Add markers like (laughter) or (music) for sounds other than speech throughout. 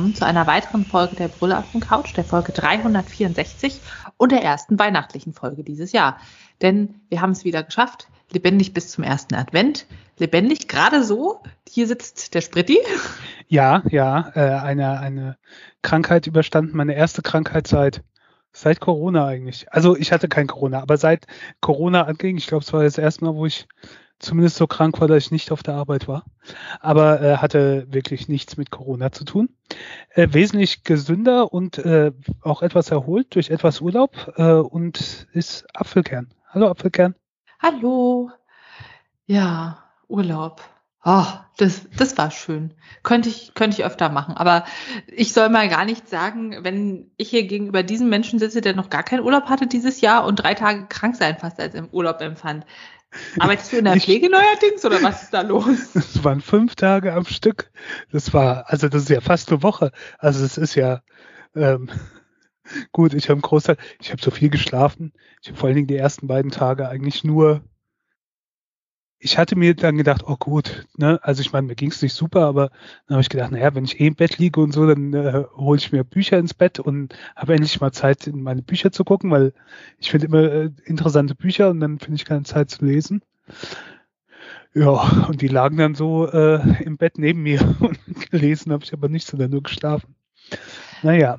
willkommen zu einer weiteren Folge der Brülle auf dem Couch, der Folge 364 und der ersten weihnachtlichen Folge dieses Jahr. Denn wir haben es wieder geschafft, lebendig bis zum ersten Advent. Lebendig, gerade so. Hier sitzt der Spritti. Ja, ja, äh, eine, eine Krankheit überstanden, meine erste Krankheit seit Seit Corona eigentlich. Also ich hatte kein Corona, aber seit Corona anging, ich glaube, es war das erste Mal, wo ich zumindest so krank war, dass ich nicht auf der Arbeit war. Aber äh, hatte wirklich nichts mit Corona zu tun. Äh, wesentlich gesünder und äh, auch etwas erholt durch etwas Urlaub äh, und ist Apfelkern. Hallo Apfelkern. Hallo. Ja, Urlaub. Oh, das, das war schön. Könnte ich, könnte ich öfter machen. Aber ich soll mal gar nicht sagen, wenn ich hier gegenüber diesem Menschen sitze, der noch gar keinen Urlaub hatte dieses Jahr und drei Tage krank sein fast als im Urlaub empfand. Arbeitest du in der Pflege neuerdings oder was ist da los? (laughs) Es waren fünf Tage am Stück. Das war, also das ist ja fast eine Woche. Also es ist ja ähm, (laughs) gut, ich habe einen Großteil, ich habe so viel geschlafen. Ich habe vor allen Dingen die ersten beiden Tage eigentlich nur ich hatte mir dann gedacht, oh gut, ne, also ich meine, mir ging es nicht super, aber dann habe ich gedacht, naja, wenn ich eh im Bett liege und so, dann äh, hole ich mir Bücher ins Bett und habe endlich mal Zeit, in meine Bücher zu gucken, weil ich finde immer äh, interessante Bücher und dann finde ich keine Zeit zu lesen. Ja, und die lagen dann so äh, im Bett neben mir (laughs) und gelesen habe ich aber nicht, sondern nur geschlafen. Naja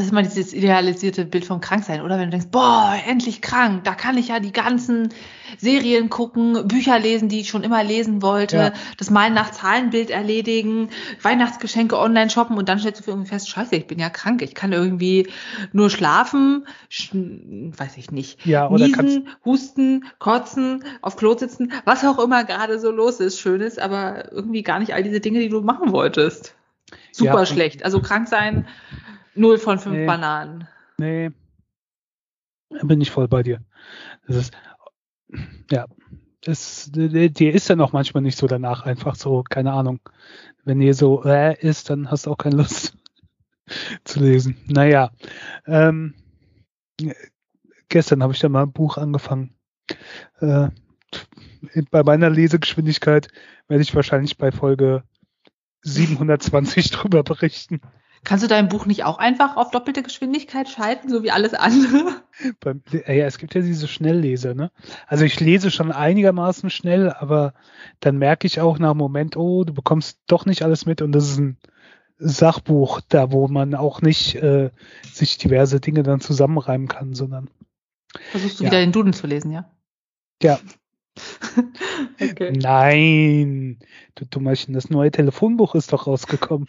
das ist immer dieses idealisierte Bild vom Kranksein, oder? Wenn du denkst, boah, endlich krank, da kann ich ja die ganzen Serien gucken, Bücher lesen, die ich schon immer lesen wollte, ja. das Malen nach Zahlenbild erledigen, Weihnachtsgeschenke online shoppen und dann stellst du irgendwie fest, scheiße, ich bin ja krank, ich kann irgendwie nur schlafen, sch weiß ich nicht, ja, oder niesen, husten, kotzen, auf Klo sitzen, was auch immer gerade so los ist, schönes, aber irgendwie gar nicht all diese Dinge, die du machen wolltest. Super ja, schlecht. Also krank sein, Null von fünf nee, Bananen. Nee. Da bin ich voll bei dir. Das ist, ja, das, dir ist dann auch manchmal nicht so danach einfach so, keine Ahnung. Wenn ihr so äh, ist, dann hast du auch keine Lust (laughs) zu lesen. Naja, ähm, gestern habe ich dann mal ein Buch angefangen. Äh, bei meiner Lesegeschwindigkeit werde ich wahrscheinlich bei Folge 720 (laughs) drüber berichten. Kannst du dein Buch nicht auch einfach auf doppelte Geschwindigkeit schalten, so wie alles andere? Ja, es gibt ja diese Schnellleser, ne? Also ich lese schon einigermaßen schnell, aber dann merke ich auch nach einem Moment, oh, du bekommst doch nicht alles mit und das ist ein Sachbuch, da wo man auch nicht äh, sich diverse Dinge dann zusammenreimen kann, sondern. Versuchst du ja. wieder den Duden zu lesen, ja? Ja. (laughs) okay. Nein, du Dummerchen, das neue Telefonbuch ist doch rausgekommen.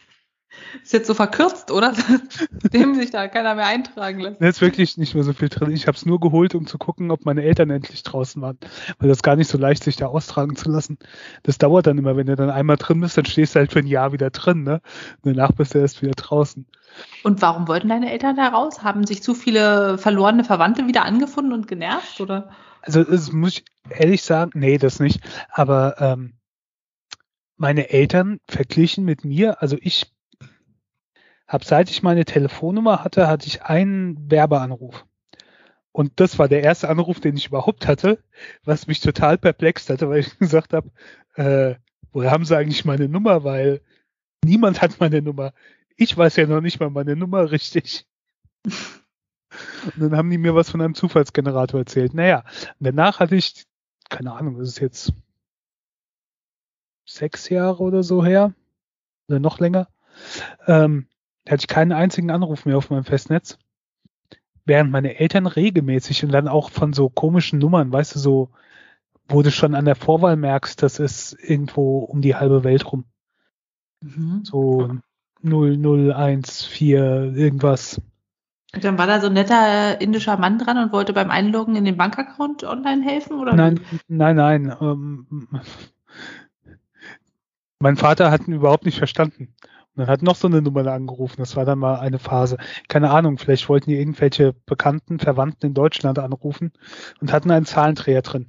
Ist jetzt so verkürzt, oder? (laughs) Dem sich da keiner mehr eintragen lässt. Da ist wirklich nicht mehr so viel drin. Ich habe es nur geholt, um zu gucken, ob meine Eltern endlich draußen waren. Weil das gar nicht so leicht, sich da austragen zu lassen. Das dauert dann immer. Wenn du dann einmal drin bist, dann stehst du halt für ein Jahr wieder drin. Ne? Und danach bist du erst wieder draußen. Und warum wollten deine Eltern da raus? Haben sich zu viele verlorene Verwandte wieder angefunden und genervt? Oder? Also das muss ich ehrlich sagen, nee, das nicht. Aber ähm, meine Eltern verglichen mit mir, also ich habe seit ich meine Telefonnummer hatte, hatte ich einen Werbeanruf. Und das war der erste Anruf, den ich überhaupt hatte, was mich total perplext hatte, weil ich (laughs) gesagt habe, äh, woher haben sie eigentlich meine Nummer? Weil niemand hat meine Nummer. Ich weiß ja noch nicht mal meine Nummer richtig. (laughs) Und dann haben die mir was von einem Zufallsgenerator erzählt. Naja, danach hatte ich, keine Ahnung, das ist jetzt sechs Jahre oder so her. Oder noch länger. Ähm, da hatte ich keinen einzigen Anruf mehr auf meinem Festnetz. Während meine Eltern regelmäßig und dann auch von so komischen Nummern, weißt du, so, wo du schon an der Vorwahl merkst, das ist irgendwo um die halbe Welt rum. Mhm. So 0014 irgendwas. Und dann war da so ein netter indischer Mann dran und wollte beim Einloggen in den Bankaccount online helfen, oder? Nein, nein, nein. Ähm, mein Vater hat ihn überhaupt nicht verstanden. Und dann hat noch so eine Nummer angerufen. Das war dann mal eine Phase. Keine Ahnung, vielleicht wollten die irgendwelche bekannten Verwandten in Deutschland anrufen und hatten einen Zahlendreher drin.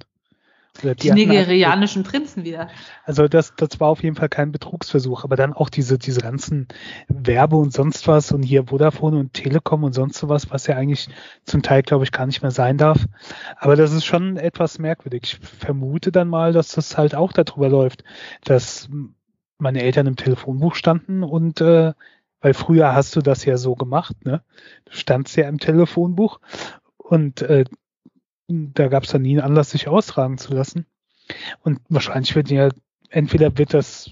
Die, die nigerianischen Prinzen wieder. Also das, das war auf jeden Fall kein Betrugsversuch, aber dann auch diese, diese ganzen Werbe und sonst was und hier Vodafone und Telekom und sonst sowas, was ja eigentlich zum Teil, glaube ich, gar nicht mehr sein darf. Aber das ist schon etwas merkwürdig. Ich vermute dann mal, dass das halt auch darüber läuft, dass meine Eltern im Telefonbuch standen und äh, weil früher hast du das ja so gemacht, ne? Du standst ja im Telefonbuch und äh, da gab es dann nie einen Anlass, sich austragen zu lassen. Und wahrscheinlich wird ja, entweder wird das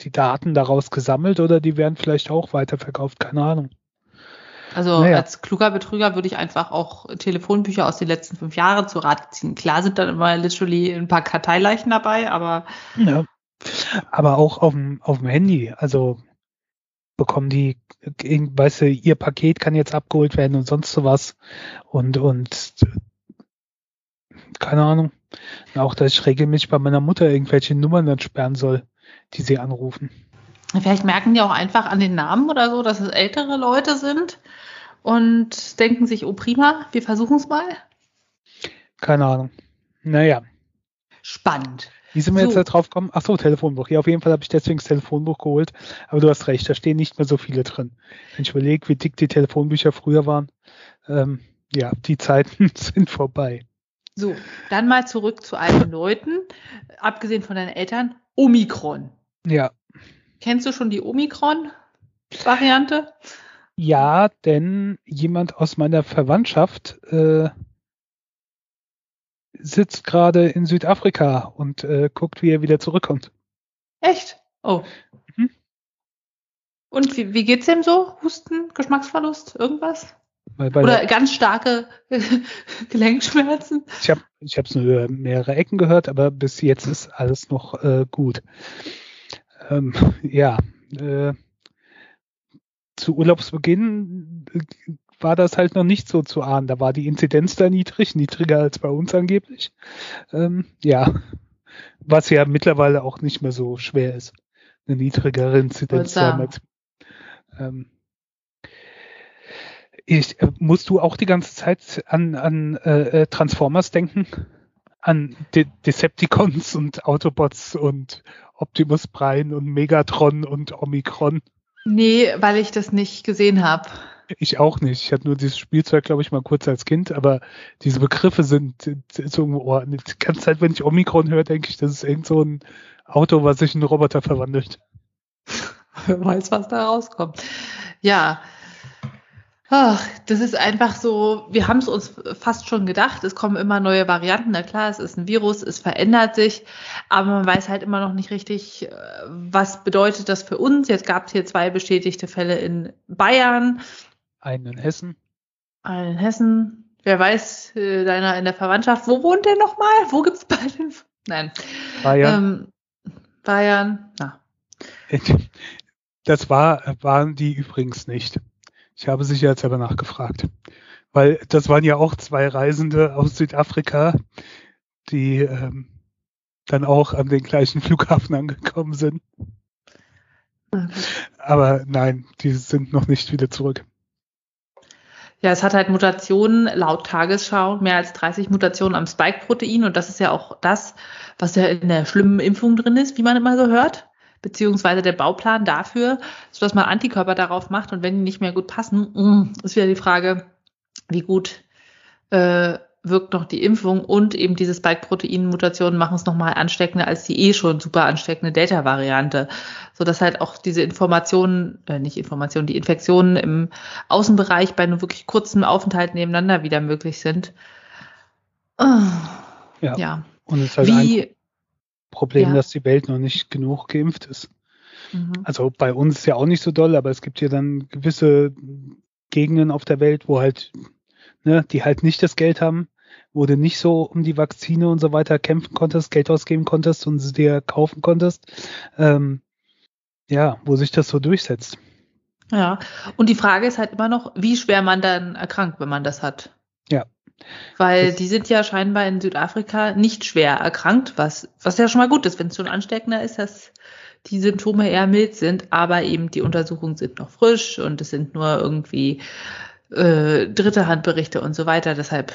die Daten daraus gesammelt oder die werden vielleicht auch weiterverkauft, keine Ahnung. Also naja. als kluger Betrüger würde ich einfach auch Telefonbücher aus den letzten fünf Jahren zu Rate ziehen. Klar sind dann immer literally ein paar Karteileichen dabei, aber. Ja. Aber auch auf dem, auf dem Handy. Also bekommen die, weißt du, ihr Paket kann jetzt abgeholt werden und sonst sowas. Und, und keine Ahnung. Auch, dass ich regelmäßig bei meiner Mutter irgendwelche Nummern dann sperren soll, die sie anrufen. Vielleicht merken die auch einfach an den Namen oder so, dass es ältere Leute sind und denken sich, oh prima, wir versuchen es mal. Keine Ahnung. Naja. Spannend. Wie sind wir so. jetzt da drauf gekommen? Ach so, Telefonbuch. Ja, auf jeden Fall habe ich deswegen das Telefonbuch geholt. Aber du hast recht, da stehen nicht mehr so viele drin. Wenn ich überlege, wie dick die Telefonbücher früher waren, ähm, ja, die Zeiten (laughs) sind vorbei. So, dann mal zurück zu alten Leuten. Abgesehen von deinen Eltern, Omikron. Ja. Kennst du schon die Omikron-Variante? Ja, denn jemand aus meiner Verwandtschaft äh, sitzt gerade in Südafrika und äh, guckt, wie er wieder zurückkommt. Echt? Oh. Mhm. Und wie, wie geht's ihm so? Husten, Geschmacksverlust, irgendwas? Weil, weil Oder ganz starke (laughs) Gelenkschmerzen? Ich habe ich es nur über mehrere Ecken gehört, aber bis jetzt ist alles noch äh, gut. Ähm, ja, äh, zu Urlaubsbeginn äh, war das halt noch nicht so zu ahnen. Da war die Inzidenz da niedrig, niedriger als bei uns angeblich. Ähm, ja, was ja mittlerweile auch nicht mehr so schwer ist, eine niedrigere Inzidenz zu haben. Ähm, ich, äh, musst du auch die ganze Zeit an, an äh, äh Transformers denken? An De Decepticons und Autobots und Optimus Prime und Megatron und Omikron? Nee, weil ich das nicht gesehen habe. Ich auch nicht. Ich hatte nur dieses Spielzeug, glaube ich, mal kurz als Kind, aber diese Begriffe sind so im Ohr. Die ganze Zeit, wenn ich Omikron höre, denke ich, das ist irgend so ein Auto, was sich in einen Roboter verwandelt. Wer (laughs) weiß, was da rauskommt. Ja. Ach, das ist einfach so, wir haben es uns fast schon gedacht, es kommen immer neue Varianten. Na klar, es ist ein Virus, es verändert sich, aber man weiß halt immer noch nicht richtig, äh, was bedeutet das für uns. Jetzt gab es hier zwei bestätigte Fälle in Bayern. Einen in Hessen. Einen in Hessen. Wer weiß, äh, deiner in der Verwandtschaft. Wo wohnt der nochmal? Wo gibt's (laughs) beide? Nein. Bayern. Ähm, Bayern. Na. Das war, waren die übrigens nicht. Ich habe sicherheitshalber nachgefragt. Weil das waren ja auch zwei Reisende aus Südafrika, die ähm, dann auch an den gleichen (laughs) Flughafen angekommen sind. Okay. Aber nein, die sind noch nicht wieder zurück. Ja, es hat halt Mutationen, laut Tagesschau, mehr als 30 Mutationen am Spike-Protein. Und das ist ja auch das, was ja in der schlimmen Impfung drin ist, wie man immer so hört, beziehungsweise der Bauplan dafür, sodass man Antikörper darauf macht und wenn die nicht mehr gut passen, mm, ist wieder die Frage, wie gut äh, wirkt noch die Impfung und eben diese Spike-Protein-Mutationen machen es nochmal ansteckender als die eh schon super ansteckende Delta-Variante, sodass halt auch diese Informationen, äh, nicht Informationen, die Infektionen im Außenbereich bei nur wirklich kurzem Aufenthalt nebeneinander wieder möglich sind. Oh, ja. ja. Und es ist halt Wie, ein Problem, ja. dass die Welt noch nicht genug geimpft ist. Mhm. Also bei uns ist ja auch nicht so doll, aber es gibt hier dann gewisse Gegenden auf der Welt, wo halt ne, die halt nicht das Geld haben, wo du nicht so um die Vakzine und so weiter kämpfen konntest, Geld ausgeben konntest und sie dir kaufen konntest. Ähm, ja, wo sich das so durchsetzt. Ja, und die Frage ist halt immer noch, wie schwer man dann erkrankt, wenn man das hat. Ja. Weil das die sind ja scheinbar in Südafrika nicht schwer erkrankt, was, was ja schon mal gut ist, wenn es schon ansteckender ist, dass die Symptome eher mild sind, aber eben die Untersuchungen sind noch frisch und es sind nur irgendwie äh, dritte Handberichte und so weiter. Deshalb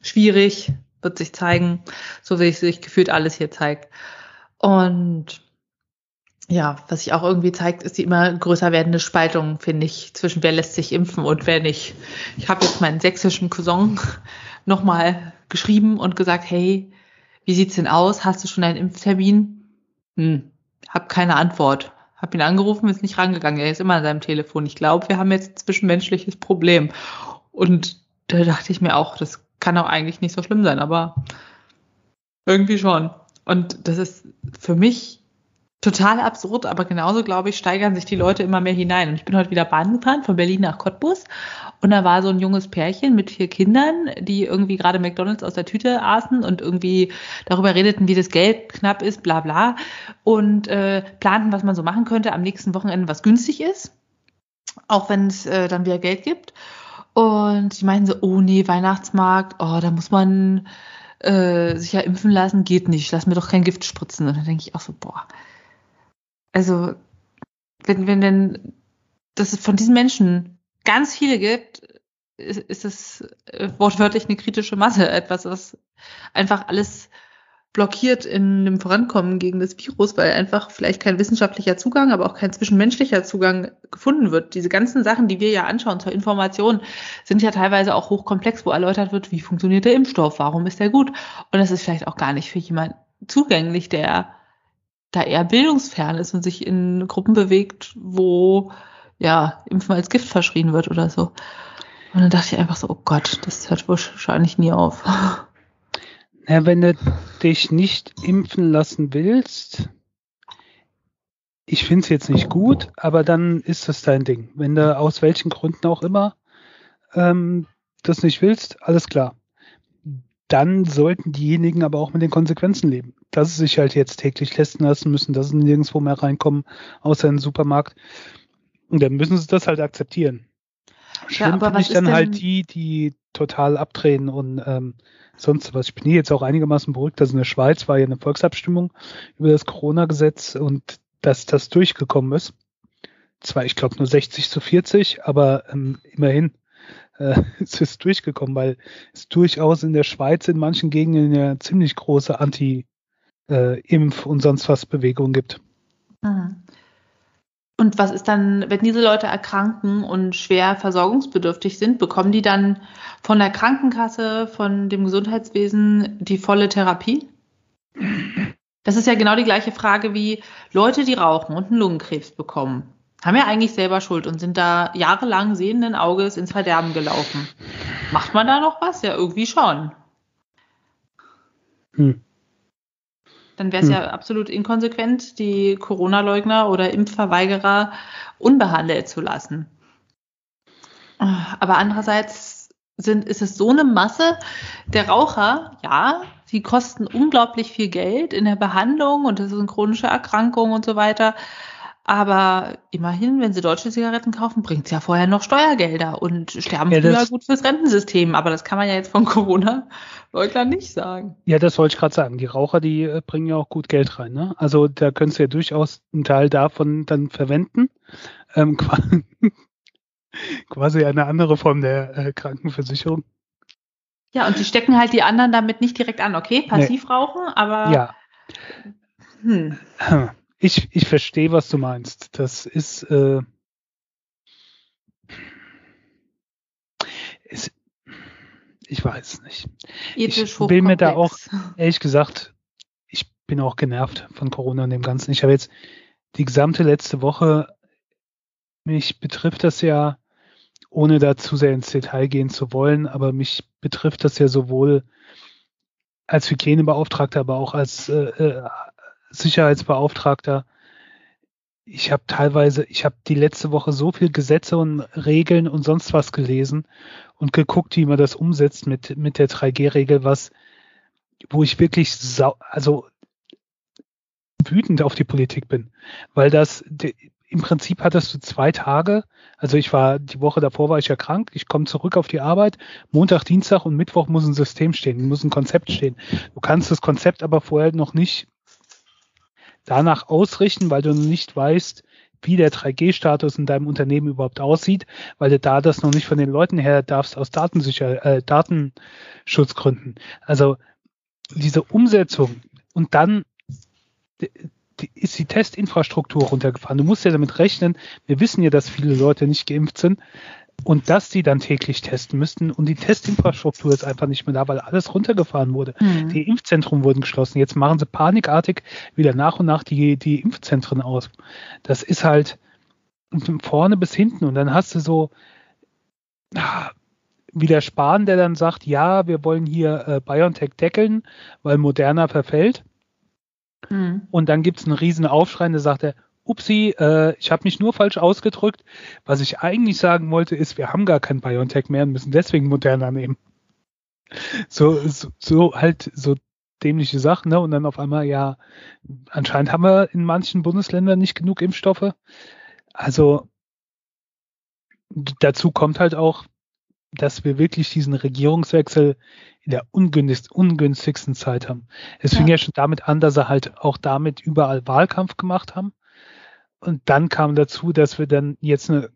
schwierig, wird sich zeigen, so wie sich gefühlt alles hier zeigt. Und ja, was sich auch irgendwie zeigt, ist die immer größer werdende Spaltung, finde ich, zwischen wer lässt sich impfen und wer nicht. Ich habe jetzt meinen sächsischen Cousin (laughs) nochmal geschrieben und gesagt, hey, wie sieht's denn aus? Hast du schon einen Impftermin? Hm, habe keine Antwort. Hab ihn angerufen, ist nicht rangegangen. Er ist immer an seinem Telefon. Ich glaube, wir haben jetzt ein zwischenmenschliches Problem. Und da dachte ich mir auch, das kann auch eigentlich nicht so schlimm sein, aber irgendwie schon. Und das ist für mich total absurd, aber genauso, glaube ich, steigern sich die Leute immer mehr hinein. Und ich bin heute wieder Bahn gefahren, von Berlin nach Cottbus. Und da war so ein junges Pärchen mit vier Kindern, die irgendwie gerade McDonalds aus der Tüte aßen und irgendwie darüber redeten, wie das Geld knapp ist, bla bla. Und äh, planten, was man so machen könnte am nächsten Wochenende, was günstig ist. Auch wenn es äh, dann wieder Geld gibt. Und die meinten so, oh nee, Weihnachtsmarkt, oh, da muss man äh, sich ja impfen lassen, geht nicht, lass mir doch kein Gift spritzen. Und dann denke ich auch so, boah, also wenn, wenn denn dass es von diesen Menschen ganz viele gibt, ist, ist es äh, wortwörtlich eine kritische Masse, etwas, was einfach alles blockiert in dem Vorankommen gegen das Virus, weil einfach vielleicht kein wissenschaftlicher Zugang, aber auch kein zwischenmenschlicher Zugang gefunden wird. Diese ganzen Sachen, die wir ja anschauen zur Information, sind ja teilweise auch hochkomplex, wo erläutert wird, wie funktioniert der Impfstoff, warum ist der gut. Und das ist vielleicht auch gar nicht für jemanden zugänglich, der da eher bildungsfern ist und sich in Gruppen bewegt, wo ja Impfen als Gift verschrien wird oder so. Und dann dachte ich einfach so, oh Gott, das hört wahrscheinlich nie auf. (laughs) Ja, wenn du dich nicht impfen lassen willst, ich finde es jetzt nicht gut, aber dann ist das dein Ding. Wenn du aus welchen Gründen auch immer ähm, das nicht willst, alles klar. Dann sollten diejenigen aber auch mit den Konsequenzen leben dass sie sich halt jetzt täglich testen lassen müssen, dass sie nirgendwo mehr reinkommen, außer in den Supermarkt. Und dann müssen sie das halt akzeptieren. Schlimm ja, finde ich dann halt die, die total abdrehen und ähm, sonst was. Ich bin hier jetzt auch einigermaßen beruhigt, dass in der Schweiz war ja eine Volksabstimmung über das Corona-Gesetz und dass das durchgekommen ist. Zwar, ich glaube, nur 60 zu 40, aber ähm, immerhin äh, (laughs) es ist durchgekommen, weil es durchaus in der Schweiz in manchen Gegenden eine ziemlich große Anti- äh, und sonst was Bewegung gibt. Mhm. Und was ist dann, wenn diese Leute erkranken und schwer versorgungsbedürftig sind, bekommen die dann von der Krankenkasse, von dem Gesundheitswesen die volle Therapie? Das ist ja genau die gleiche Frage wie Leute, die rauchen und einen Lungenkrebs bekommen. Haben ja eigentlich selber Schuld und sind da jahrelang sehenden Auges ins Verderben gelaufen. Macht man da noch was? Ja, irgendwie schon. Hm dann wäre es hm. ja absolut inkonsequent, die Corona-Leugner oder Impfverweigerer unbehandelt zu lassen. Aber andererseits sind, ist es so eine Masse der Raucher, ja, die kosten unglaublich viel Geld in der Behandlung und das eine chronische Erkrankung und so weiter. Aber immerhin, wenn sie deutsche Zigaretten kaufen, bringt es ja vorher noch Steuergelder und sterben ja, früher gut fürs Rentensystem. Aber das kann man ja jetzt von (laughs) Corona-Leugnern nicht sagen. Ja, das wollte ich gerade sagen. Die Raucher, die äh, bringen ja auch gut Geld rein. Ne? Also da könntest du ja durchaus einen Teil davon dann verwenden. Ähm, (laughs) quasi eine andere Form der äh, Krankenversicherung. Ja, und die stecken halt die anderen damit nicht direkt an. Okay, passiv nee. rauchen, aber. Ja. Hm. Ich, ich verstehe, was du meinst. Das ist, äh, ist ich weiß nicht. Ethisch ich bin mir da auch, (laughs) ehrlich gesagt, ich bin auch genervt von Corona und dem Ganzen. Ich habe jetzt die gesamte letzte Woche, mich betrifft das ja, ohne da zu sehr ins Detail gehen zu wollen, aber mich betrifft das ja sowohl als Hygienebeauftragter, aber auch als äh, äh Sicherheitsbeauftragter. Ich habe teilweise, ich habe die letzte Woche so viel Gesetze und Regeln und sonst was gelesen und geguckt, wie man das umsetzt mit, mit der 3G-Regel, was, wo ich wirklich sau, also wütend auf die Politik bin, weil das, im Prinzip hattest du zwei Tage, also ich war, die Woche davor war ich ja krank, ich komme zurück auf die Arbeit, Montag, Dienstag und Mittwoch muss ein System stehen, muss ein Konzept stehen. Du kannst das Konzept aber vorher noch nicht danach ausrichten, weil du nicht weißt, wie der 3G-Status in deinem Unternehmen überhaupt aussieht, weil du da das noch nicht von den Leuten her darfst aus Datensicher äh, Datenschutzgründen. Also diese Umsetzung und dann ist die Testinfrastruktur runtergefahren. Du musst ja damit rechnen, wir wissen ja, dass viele Leute nicht geimpft sind. Und dass die dann täglich testen müssten und die Testinfrastruktur ist einfach nicht mehr da, weil alles runtergefahren wurde. Mhm. Die Impfzentren wurden geschlossen. Jetzt machen sie panikartig wieder nach und nach die, die Impfzentren aus. Das ist halt von vorne bis hinten und dann hast du so ah, wieder Spahn, der dann sagt, ja, wir wollen hier äh, BioNTech deckeln, weil Moderna verfällt. Mhm. Und dann gibt es einen riesen Aufschrei, der sagt er, upsi, äh, ich habe mich nur falsch ausgedrückt. Was ich eigentlich sagen wollte, ist, wir haben gar kein BioNTech mehr und müssen deswegen Moderna nehmen. So, so, so halt so dämliche Sachen, ne? Und dann auf einmal, ja, anscheinend haben wir in manchen Bundesländern nicht genug Impfstoffe. Also dazu kommt halt auch, dass wir wirklich diesen Regierungswechsel in der ungünstigsten Zeit haben. Es fing ja. ja schon damit an, dass sie halt auch damit überall Wahlkampf gemacht haben. Und dann kam dazu, dass wir dann jetzt eine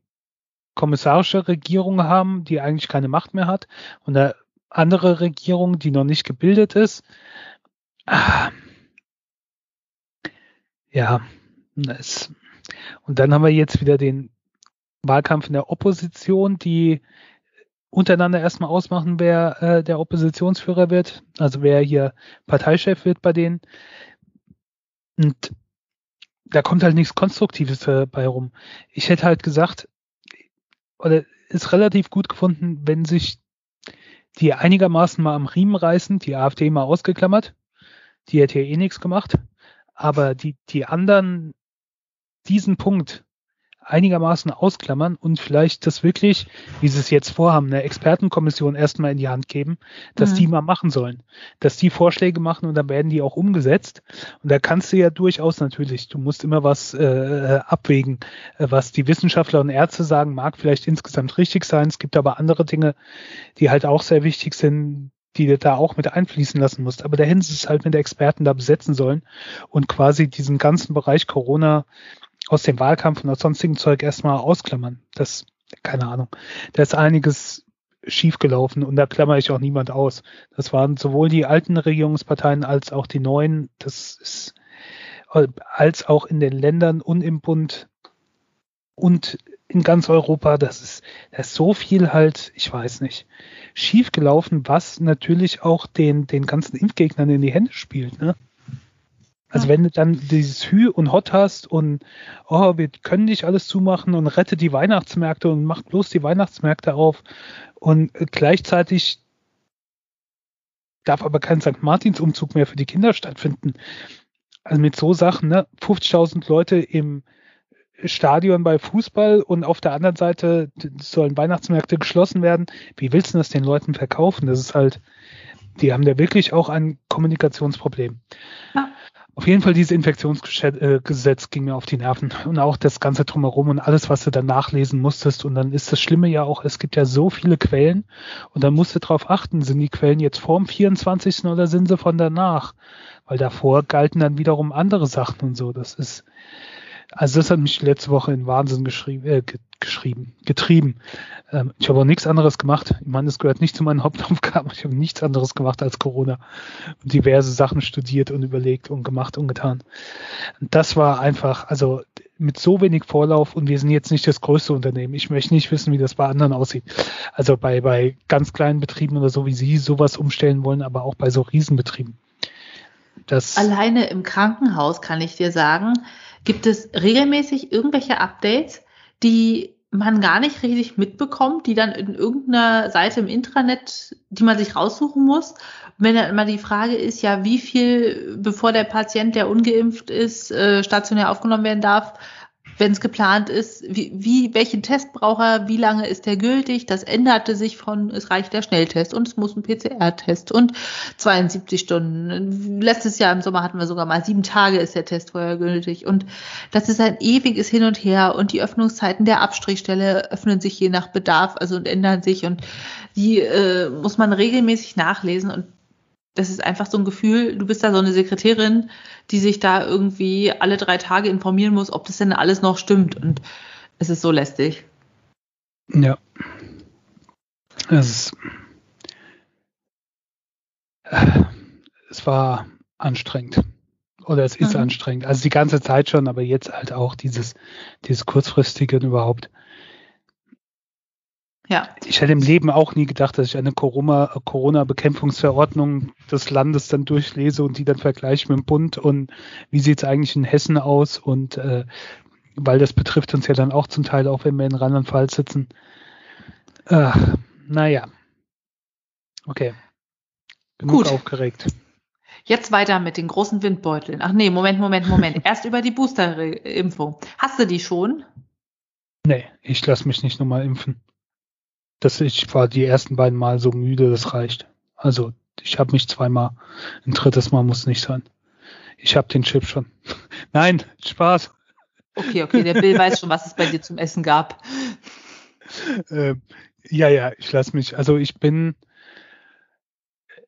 kommissarische Regierung haben, die eigentlich keine Macht mehr hat und eine andere Regierung, die noch nicht gebildet ist. Ah. Ja, es, und dann haben wir jetzt wieder den Wahlkampf in der Opposition, die untereinander erstmal ausmachen, wer äh, der Oppositionsführer wird, also wer hier Parteichef wird bei denen. Und da kommt halt nichts Konstruktives äh, bei rum. Ich hätte halt gesagt, oder ist relativ gut gefunden, wenn sich die einigermaßen mal am Riemen reißen, die AfD mal ausgeklammert, die hätte ja eh nichts gemacht, aber die, die anderen diesen Punkt einigermaßen ausklammern und vielleicht das wirklich, wie sie es jetzt vorhaben, eine Expertenkommission erstmal in die Hand geben, dass mhm. die mal machen sollen. Dass die Vorschläge machen und dann werden die auch umgesetzt. Und da kannst du ja durchaus natürlich, du musst immer was äh, abwägen, äh, was die Wissenschaftler und Ärzte sagen, mag vielleicht insgesamt richtig sein. Es gibt aber andere Dinge, die halt auch sehr wichtig sind, die du da auch mit einfließen lassen musst. Aber dahin ist es halt mit der Experten da besetzen sollen und quasi diesen ganzen Bereich Corona aus dem Wahlkampf und aus sonstigen Zeug erstmal ausklammern. Das, keine Ahnung. Da ist einiges schiefgelaufen und da klammer ich auch niemand aus. Das waren sowohl die alten Regierungsparteien als auch die neuen. Das ist als auch in den Ländern und im Bund und in ganz Europa. Das ist, das ist so viel halt, ich weiß nicht, schiefgelaufen, was natürlich auch den, den ganzen Impfgegnern in die Hände spielt. Ne? Also wenn du dann dieses Hü und Hot hast und oh, wir können nicht alles zumachen und rette die Weihnachtsmärkte und macht bloß die Weihnachtsmärkte auf und gleichzeitig darf aber kein St. Martins Umzug mehr für die Kinder stattfinden. Also mit so Sachen, ne, 50.000 Leute im Stadion bei Fußball und auf der anderen Seite sollen Weihnachtsmärkte geschlossen werden. Wie willst du das den Leuten verkaufen? Das ist halt, die haben da wirklich auch ein Kommunikationsproblem. Ja. Auf jeden Fall dieses Infektionsgesetz ging mir auf die Nerven und auch das ganze drumherum und alles, was du dann nachlesen musstest. Und dann ist das Schlimme ja auch, es gibt ja so viele Quellen und dann musst du darauf achten, sind die Quellen jetzt vorm 24. oder sind sie von danach? Weil davor galten dann wiederum andere Sachen und so. Das ist, also das hat mich letzte Woche in Wahnsinn geschrieben, äh, geschrieben, getrieben. Ähm, ich habe auch nichts anderes gemacht. Ich meine, es gehört nicht zu meinen (laughs) Hauptaufgaben. Ich habe nichts anderes gemacht als Corona und diverse Sachen studiert und überlegt und gemacht und getan. Das war einfach, also mit so wenig Vorlauf und wir sind jetzt nicht das größte Unternehmen. Ich möchte nicht wissen, wie das bei anderen aussieht. Also bei, bei ganz kleinen Betrieben oder so, wie Sie sowas umstellen wollen, aber auch bei so Riesenbetrieben. Das Alleine im Krankenhaus kann ich dir sagen, gibt es regelmäßig irgendwelche Updates, die man gar nicht richtig mitbekommt, die dann in irgendeiner Seite im Intranet, die man sich raussuchen muss. wenn dann immer die Frage ist, ja, wie viel, bevor der Patient, der ungeimpft ist, äh, stationär aufgenommen werden darf, wenn es geplant ist, wie, wie, welchen Test braucht er, wie lange ist der gültig? Das änderte sich von, es reicht der Schnelltest und es muss ein PCR-Test und 72 Stunden. Letztes Jahr im Sommer hatten wir sogar mal sieben Tage ist der Test vorher gültig und das ist ein ewiges Hin und Her und die Öffnungszeiten der Abstrichstelle öffnen sich je nach Bedarf, also und ändern sich und die äh, muss man regelmäßig nachlesen und das ist einfach so ein Gefühl, du bist da so eine Sekretärin, die sich da irgendwie alle drei Tage informieren muss, ob das denn alles noch stimmt. Und es ist so lästig. Ja. Es, ist, äh, es war anstrengend. Oder es ist mhm. anstrengend. Also die ganze Zeit schon, aber jetzt halt auch dieses, dieses kurzfristige überhaupt Ja. Ich hätte im Leben auch nie gedacht, dass ich eine Corona-Bekämpfungsverordnung des Landes dann durchlese und die dann vergleiche mit dem Bund und wie sieht es eigentlich in Hessen aus und äh, weil das betrifft uns ja dann auch zum Teil, auch wenn wir in Rheinland-Pfalz sitzen. Äh, naja. Okay. Genug Gut. aufgeregt. Jetzt weiter mit den großen Windbeuteln. Ach nee, Moment, Moment, Moment. Erst über die Booster-Impfung. Hast du die schon? Nee, ich lasse mich nicht nochmal impfen. Das, ich war die ersten beiden Mal so müde, das reicht. Also ich habe mich zweimal, ein drittes Mal muss nicht sein. Ich habe den Chip schon. (laughs) Nein, Spaß. Okay, okay, der Bill weiß schon, was es bei dir zum Essen gab. Ähm, ja, ja, ich lasse mich. Also ich bin,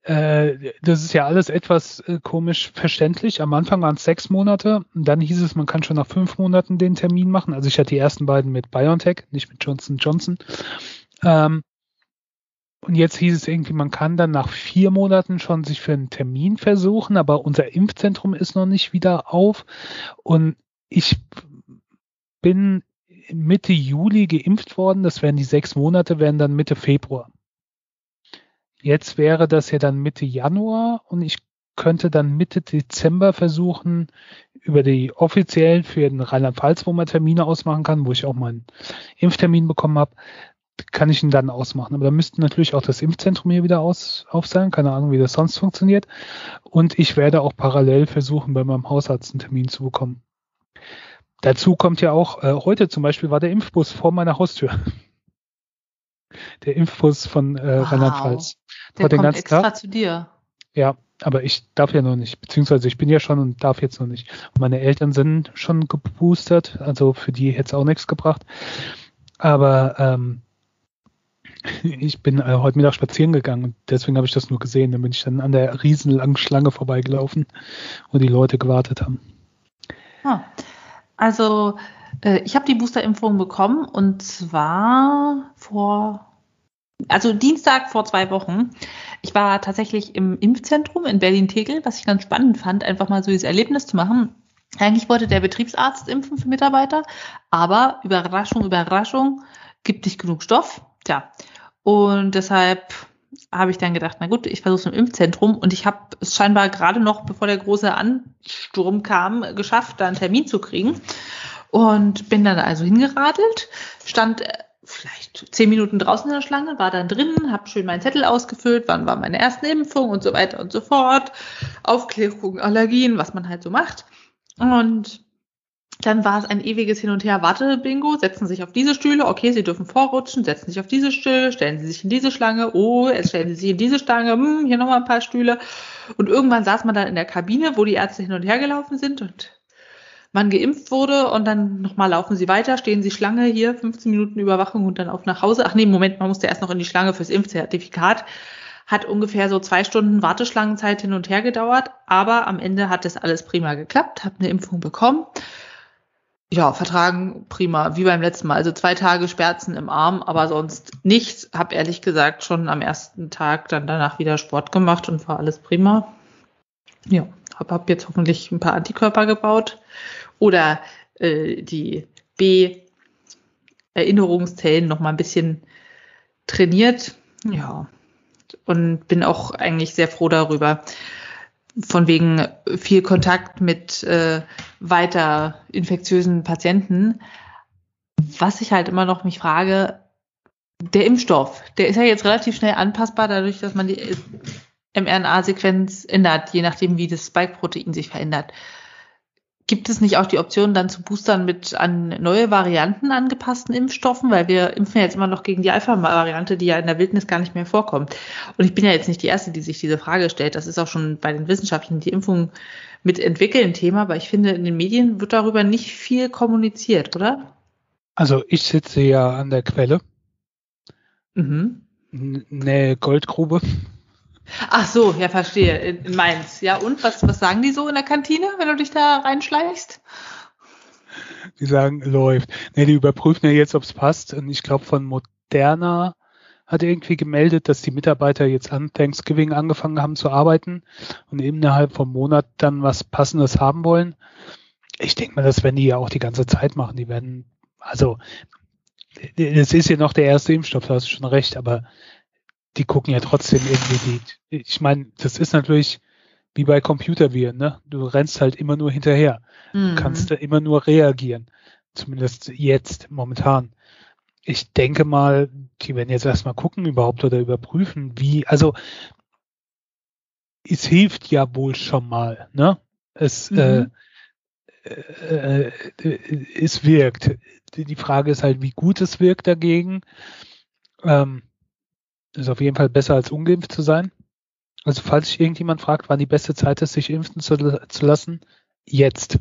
äh, das ist ja alles etwas äh, komisch verständlich. Am Anfang waren es sechs Monate, dann hieß es, man kann schon nach fünf Monaten den Termin machen. Also ich hatte die ersten beiden mit BioNTech, nicht mit Johnson Johnson. Ähm, und jetzt hieß es irgendwie, man kann dann nach vier Monaten schon sich für einen Termin versuchen, aber unser Impfzentrum ist noch nicht wieder auf. Und ich bin Mitte Juli geimpft worden. Das wären die sechs Monate, wären dann Mitte Februar. Jetzt wäre das ja dann Mitte Januar und ich könnte dann Mitte Dezember versuchen, über die offiziell für den Rheinland-Pfalz, wo man Termine ausmachen kann, wo ich auch meinen Impftermin bekommen habe, kann ich ihn dann ausmachen. Aber da müsste natürlich auch das Impfzentrum hier wieder aus, auf sein. Keine Ahnung, wie das sonst funktioniert. Und ich werde auch parallel versuchen, bei meinem Hausarzt einen Termin zu bekommen. Dazu kommt ja auch, äh, heute zum Beispiel war der Impfbus vor meiner Haustür. (laughs) Der Impfbus von äh, wow. Rheinland-Pfalz. Der kommt extra Tag. zu dir. Ja, aber ich darf ja noch nicht, beziehungsweise ich bin ja schon und darf jetzt noch nicht. Meine Eltern sind schon geboostert, also für die hätte es auch nichts gebracht. Aber ähm, ich bin äh, heute Mittag spazieren gegangen und deswegen habe ich das nur gesehen. Dann bin ich dann an der riesenlangen Schlange vorbeigelaufen, wo die Leute gewartet haben. Ah, also äh, ich habe die Boosterimpfung bekommen und zwar vor, also Dienstag vor zwei Wochen. Ich war tatsächlich im Impfzentrum in Berlin-Tegel, was ich ganz spannend fand, einfach mal so dieses Erlebnis zu machen. Eigentlich wollte der Betriebsarzt impfen für Mitarbeiter, aber Überraschung, Überraschung, gibt nicht genug Stoff. Tja, und deshalb habe ich dann gedacht, na gut, ich versuche es im Impfzentrum und ich habe es scheinbar gerade noch, bevor der große Ansturm kam, geschafft, da einen Termin zu kriegen. Und bin dann also hingeradelt, stand äh, vielleicht zehn Minuten draußen in der Schlange, war dann drin, habe schön meinen Zettel ausgefüllt, wann war meine erste Impfung und so weiter und so fort. Aufklärung, Allergien, was man halt so macht. Und dann war es ein ewiges Hin und Her. Warte, Bingo, setzen sich auf diese Stühle. Okay, Sie dürfen vorrutschen, setzen sich auf diese Stühle, stellen Sie sich in diese Schlange. Oh, jetzt stellen Sie sich in diese Stange. Hm, hier nochmal ein paar Stühle. Und irgendwann saß man dann in der Kabine, wo die Ärzte hin und her gelaufen sind und man geimpft wurde und dann nochmal laufen sie weiter, stehen sie Schlange hier, 15 Minuten Überwachung und dann auf nach Hause. Ach nee, Moment, man musste erst noch in die Schlange fürs Impfzertifikat. Hat ungefähr so zwei Stunden Warteschlangenzeit hin und her gedauert, aber am Ende hat das alles prima geklappt, habe eine Impfung bekommen. Ja, vertragen prima, wie beim letzten Mal. Also zwei Tage Sperzen im Arm, aber sonst nichts. Hab ehrlich gesagt schon am ersten Tag dann danach wieder Sport gemacht und war alles prima. Ja, hab, hab jetzt hoffentlich ein paar Antikörper gebaut oder äh, die B-Erinnerungszellen noch mal ein bisschen trainiert. Ja, und bin auch eigentlich sehr froh darüber von wegen viel Kontakt mit äh, weiter infektiösen Patienten. Was ich halt immer noch mich frage, der Impfstoff, der ist ja jetzt relativ schnell anpassbar, dadurch, dass man die mRNA-Sequenz ändert, je nachdem, wie das Spike-Protein sich verändert. Gibt es nicht auch die Option, dann zu boostern mit an neue Varianten angepassten Impfstoffen? Weil wir impfen ja jetzt immer noch gegen die Alpha-Variante, die ja in der Wildnis gar nicht mehr vorkommt. Und ich bin ja jetzt nicht die Erste, die sich diese Frage stellt. Das ist auch schon bei den Wissenschaftlern, die Impfung mitentwickeln, Thema. Aber ich finde, in den Medien wird darüber nicht viel kommuniziert, oder? Also ich sitze ja an der Quelle. Mhm. Nähe Goldgrube. Ach so, ja, verstehe. In, in Mainz. Ja, und was, was sagen die so in der Kantine, wenn du dich da reinschleichst? Die sagen, läuft. Ne, die überprüfen ja jetzt, ob es passt. Und ich glaube, von Moderna hat irgendwie gemeldet, dass die Mitarbeiter jetzt an Thanksgiving angefangen haben zu arbeiten und eben innerhalb vom Monat dann was Passendes haben wollen. Ich denke mal, das werden die ja auch die ganze Zeit machen. Die werden, also es ist ja noch der erste Impfstoff, da hast du schon recht, aber die gucken ja trotzdem irgendwie die, ich meine, das ist natürlich wie bei Computerviren, ne? Du rennst halt immer nur hinterher. Mhm. Du kannst da immer nur reagieren. Zumindest jetzt, momentan. Ich denke mal, die werden jetzt erstmal gucken überhaupt oder überprüfen, wie, also es hilft ja wohl schon mal, ne? Es, äh, mhm. äh, äh, es wirkt. Die Frage ist halt, wie gut es wirkt dagegen. Ähm, ist auf jeden Fall besser als ungeimpft zu sein. Also falls sich irgendjemand fragt, wann die beste Zeit ist, sich impfen zu, zu lassen, jetzt.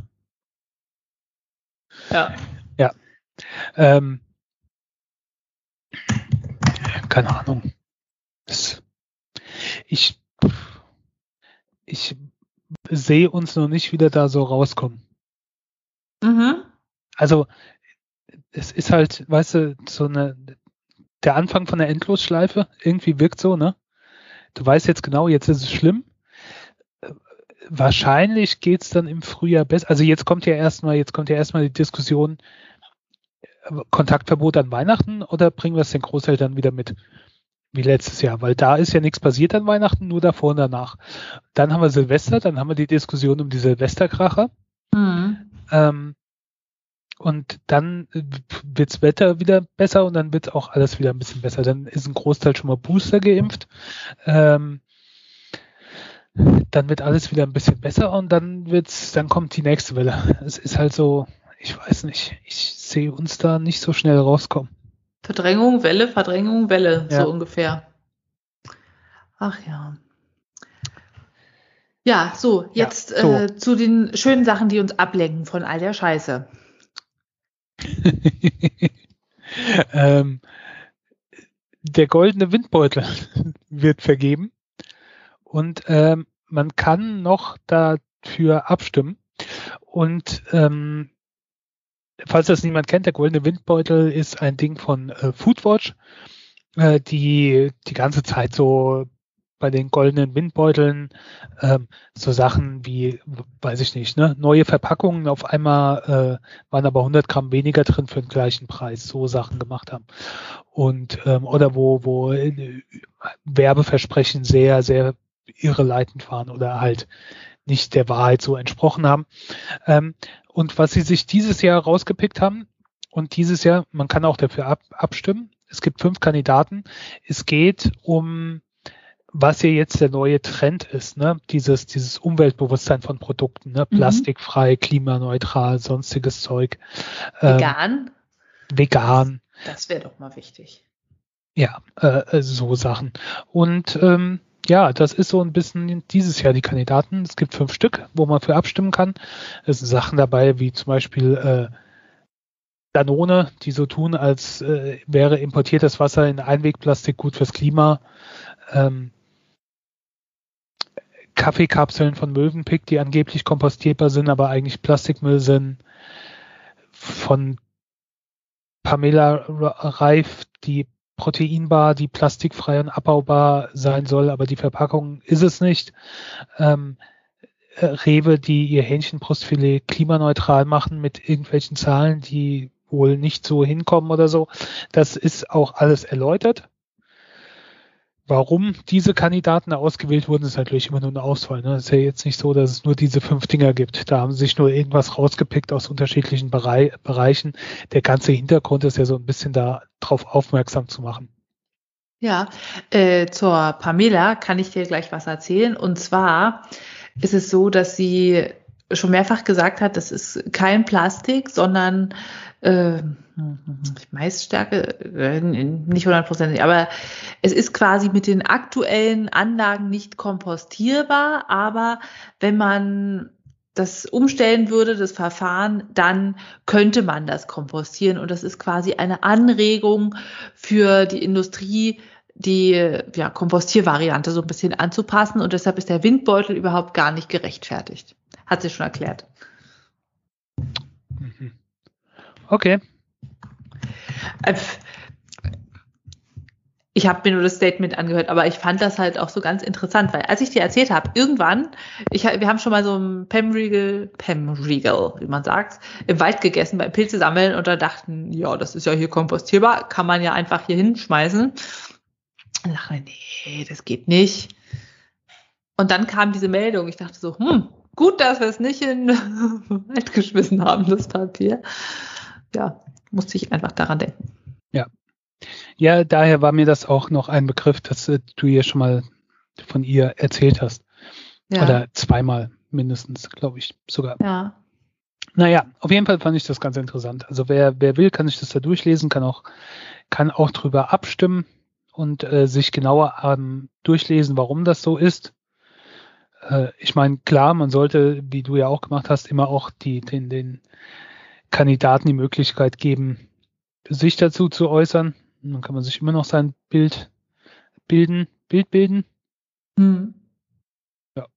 Ja. Ja. Ähm, keine Ahnung. Das, ich, ich sehe uns noch nicht wieder da so rauskommen. Mhm. Also es ist halt, weißt du, so eine der Anfang von der Endlosschleife irgendwie wirkt so, ne? Du weißt jetzt genau, jetzt ist es schlimm. Wahrscheinlich geht's dann im Frühjahr besser. Also jetzt kommt ja erstmal, jetzt kommt ja erstmal die Diskussion, Kontaktverbot an Weihnachten oder bringen wir es den Großeltern wieder mit? Wie letztes Jahr, weil da ist ja nichts passiert an Weihnachten, nur davor und danach. Dann haben wir Silvester, dann haben wir die Diskussion um die Silvesterkracher. Mhm. Ähm, und dann wirds Wetter wieder besser und dann wird auch alles wieder ein bisschen besser. Dann ist ein Großteil schon mal Booster geimpft. Ähm, dann wird alles wieder ein bisschen besser und dann wird's, dann kommt die nächste Welle. Es ist halt so, ich weiß nicht, ich sehe uns da nicht so schnell rauskommen. Verdrängung, Welle, Verdrängung, Welle, ja. so ungefähr. Ach ja. Ja, so, jetzt ja, so. Äh, zu den schönen Sachen, die uns ablenken von all der Scheiße. (laughs) ähm, der goldene Windbeutel (laughs) wird vergeben und ähm, man kann noch dafür abstimmen. Und ähm, falls das niemand kennt, der goldene Windbeutel ist ein Ding von äh, Foodwatch, äh, die die ganze Zeit so bei den goldenen Windbeuteln ähm, so Sachen wie, weiß ich nicht, ne, neue Verpackungen auf einmal äh, waren aber 100 Gramm weniger drin für den gleichen Preis, so Sachen gemacht haben. Und ähm, oder wo wo äh, Werbeversprechen sehr sehr irreleitend waren oder halt nicht der Wahrheit so entsprochen haben. Ähm, und was sie sich dieses Jahr rausgepickt haben und dieses Jahr, man kann auch dafür ab, abstimmen. Es gibt fünf Kandidaten. Es geht um was ja jetzt der neue Trend ist, ne? Dieses, dieses Umweltbewusstsein von Produkten, ne? Mhm. Plastikfrei, klimaneutral, sonstiges Zeug. Ähm, vegan? Vegan. Das wäre doch mal wichtig. Ja, äh, äh, so Sachen. Und ähm, ja, das ist so ein bisschen dieses Jahr die Kandidaten. Es gibt fünf Stück, wo man für abstimmen kann. Es sind Sachen dabei, wie zum Beispiel äh, Danone, die so tun, als äh, wäre importiertes Wasser in Einwegplastik gut fürs Klima. Ähm, Kaffeekapseln von Möwenpick, die angeblich kompostierbar sind, aber eigentlich Plastikmüll sind. Von Pamela Reif, die Proteinbar, die plastikfrei und abbaubar sein soll, aber die Verpackung ist es nicht. Ähm, äh, Rewe, die ihr Hähnchenbrustfilet klimaneutral machen mit irgendwelchen Zahlen, die wohl nicht so hinkommen oder so. Das ist auch alles erläutert. Warum diese Kandidaten ausgewählt wurden, ist natürlich immer nur eine Auswahl. Ne? Es ist ja jetzt nicht so, dass es nur diese fünf Dinger gibt. Da haben sie sich nur irgendwas rausgepickt aus unterschiedlichen Berei Bereichen. Der ganze Hintergrund ist ja so ein bisschen da drauf aufmerksam zu machen. Ja, äh, zur Pamela kann ich dir gleich was erzählen. Und zwar ist es so, dass sie schon mehrfach gesagt hat, das ist kein Plastik, sondern äh, Maisstärke, äh, nicht hundertprozentig, aber es ist quasi mit den aktuellen Anlagen nicht kompostierbar, aber wenn man das umstellen würde, das Verfahren, dann könnte man das kompostieren und das ist quasi eine Anregung für die Industrie, die ja, Kompostiervariante so ein bisschen anzupassen und deshalb ist der Windbeutel überhaupt gar nicht gerechtfertigt. Hat sie schon erklärt. Mhm. Okay. Äh, Ich habe mir nur das Statement angehört, aber ich fand das halt auch so ganz interessant, weil als ich dir erzählt habe, irgendwann, ich, wir haben schon mal so ein Pemriegel, Pemriegel, wie man sagt, im Wald gegessen beim Pilze sammeln und da dachten, ja, das ist ja hier kompostierbar, kann man ja einfach hier hinschmeißen. Und dachte nee, das geht nicht. Und dann kam diese Meldung. Ich dachte so, hm, gut, dass wir es nicht in Wald (laughs) geschmissen haben, das Papier. Ja, musste ich einfach daran denken. Ja, ja, daher war mir das auch noch ein Begriff, dass äh, du ihr schon mal von ihr erzählt hast. Ja. Oder zweimal mindestens, glaube ich sogar. Ja. Naja, auf jeden Fall fand ich das ganz interessant. Also wer, wer will, kann sich das da durchlesen, kann auch, kann auch drüber abstimmen und äh, sich genauer ähm, durchlesen, warum das so ist. Äh, ich meine, klar, man sollte, wie du ja auch gemacht hast, immer auch die, den, den Kandidaten die Möglichkeit geben, sich dazu zu äußern. Und dann kann man sich immer noch sein Bild bilden, Bild bilden. Mhm. Ja.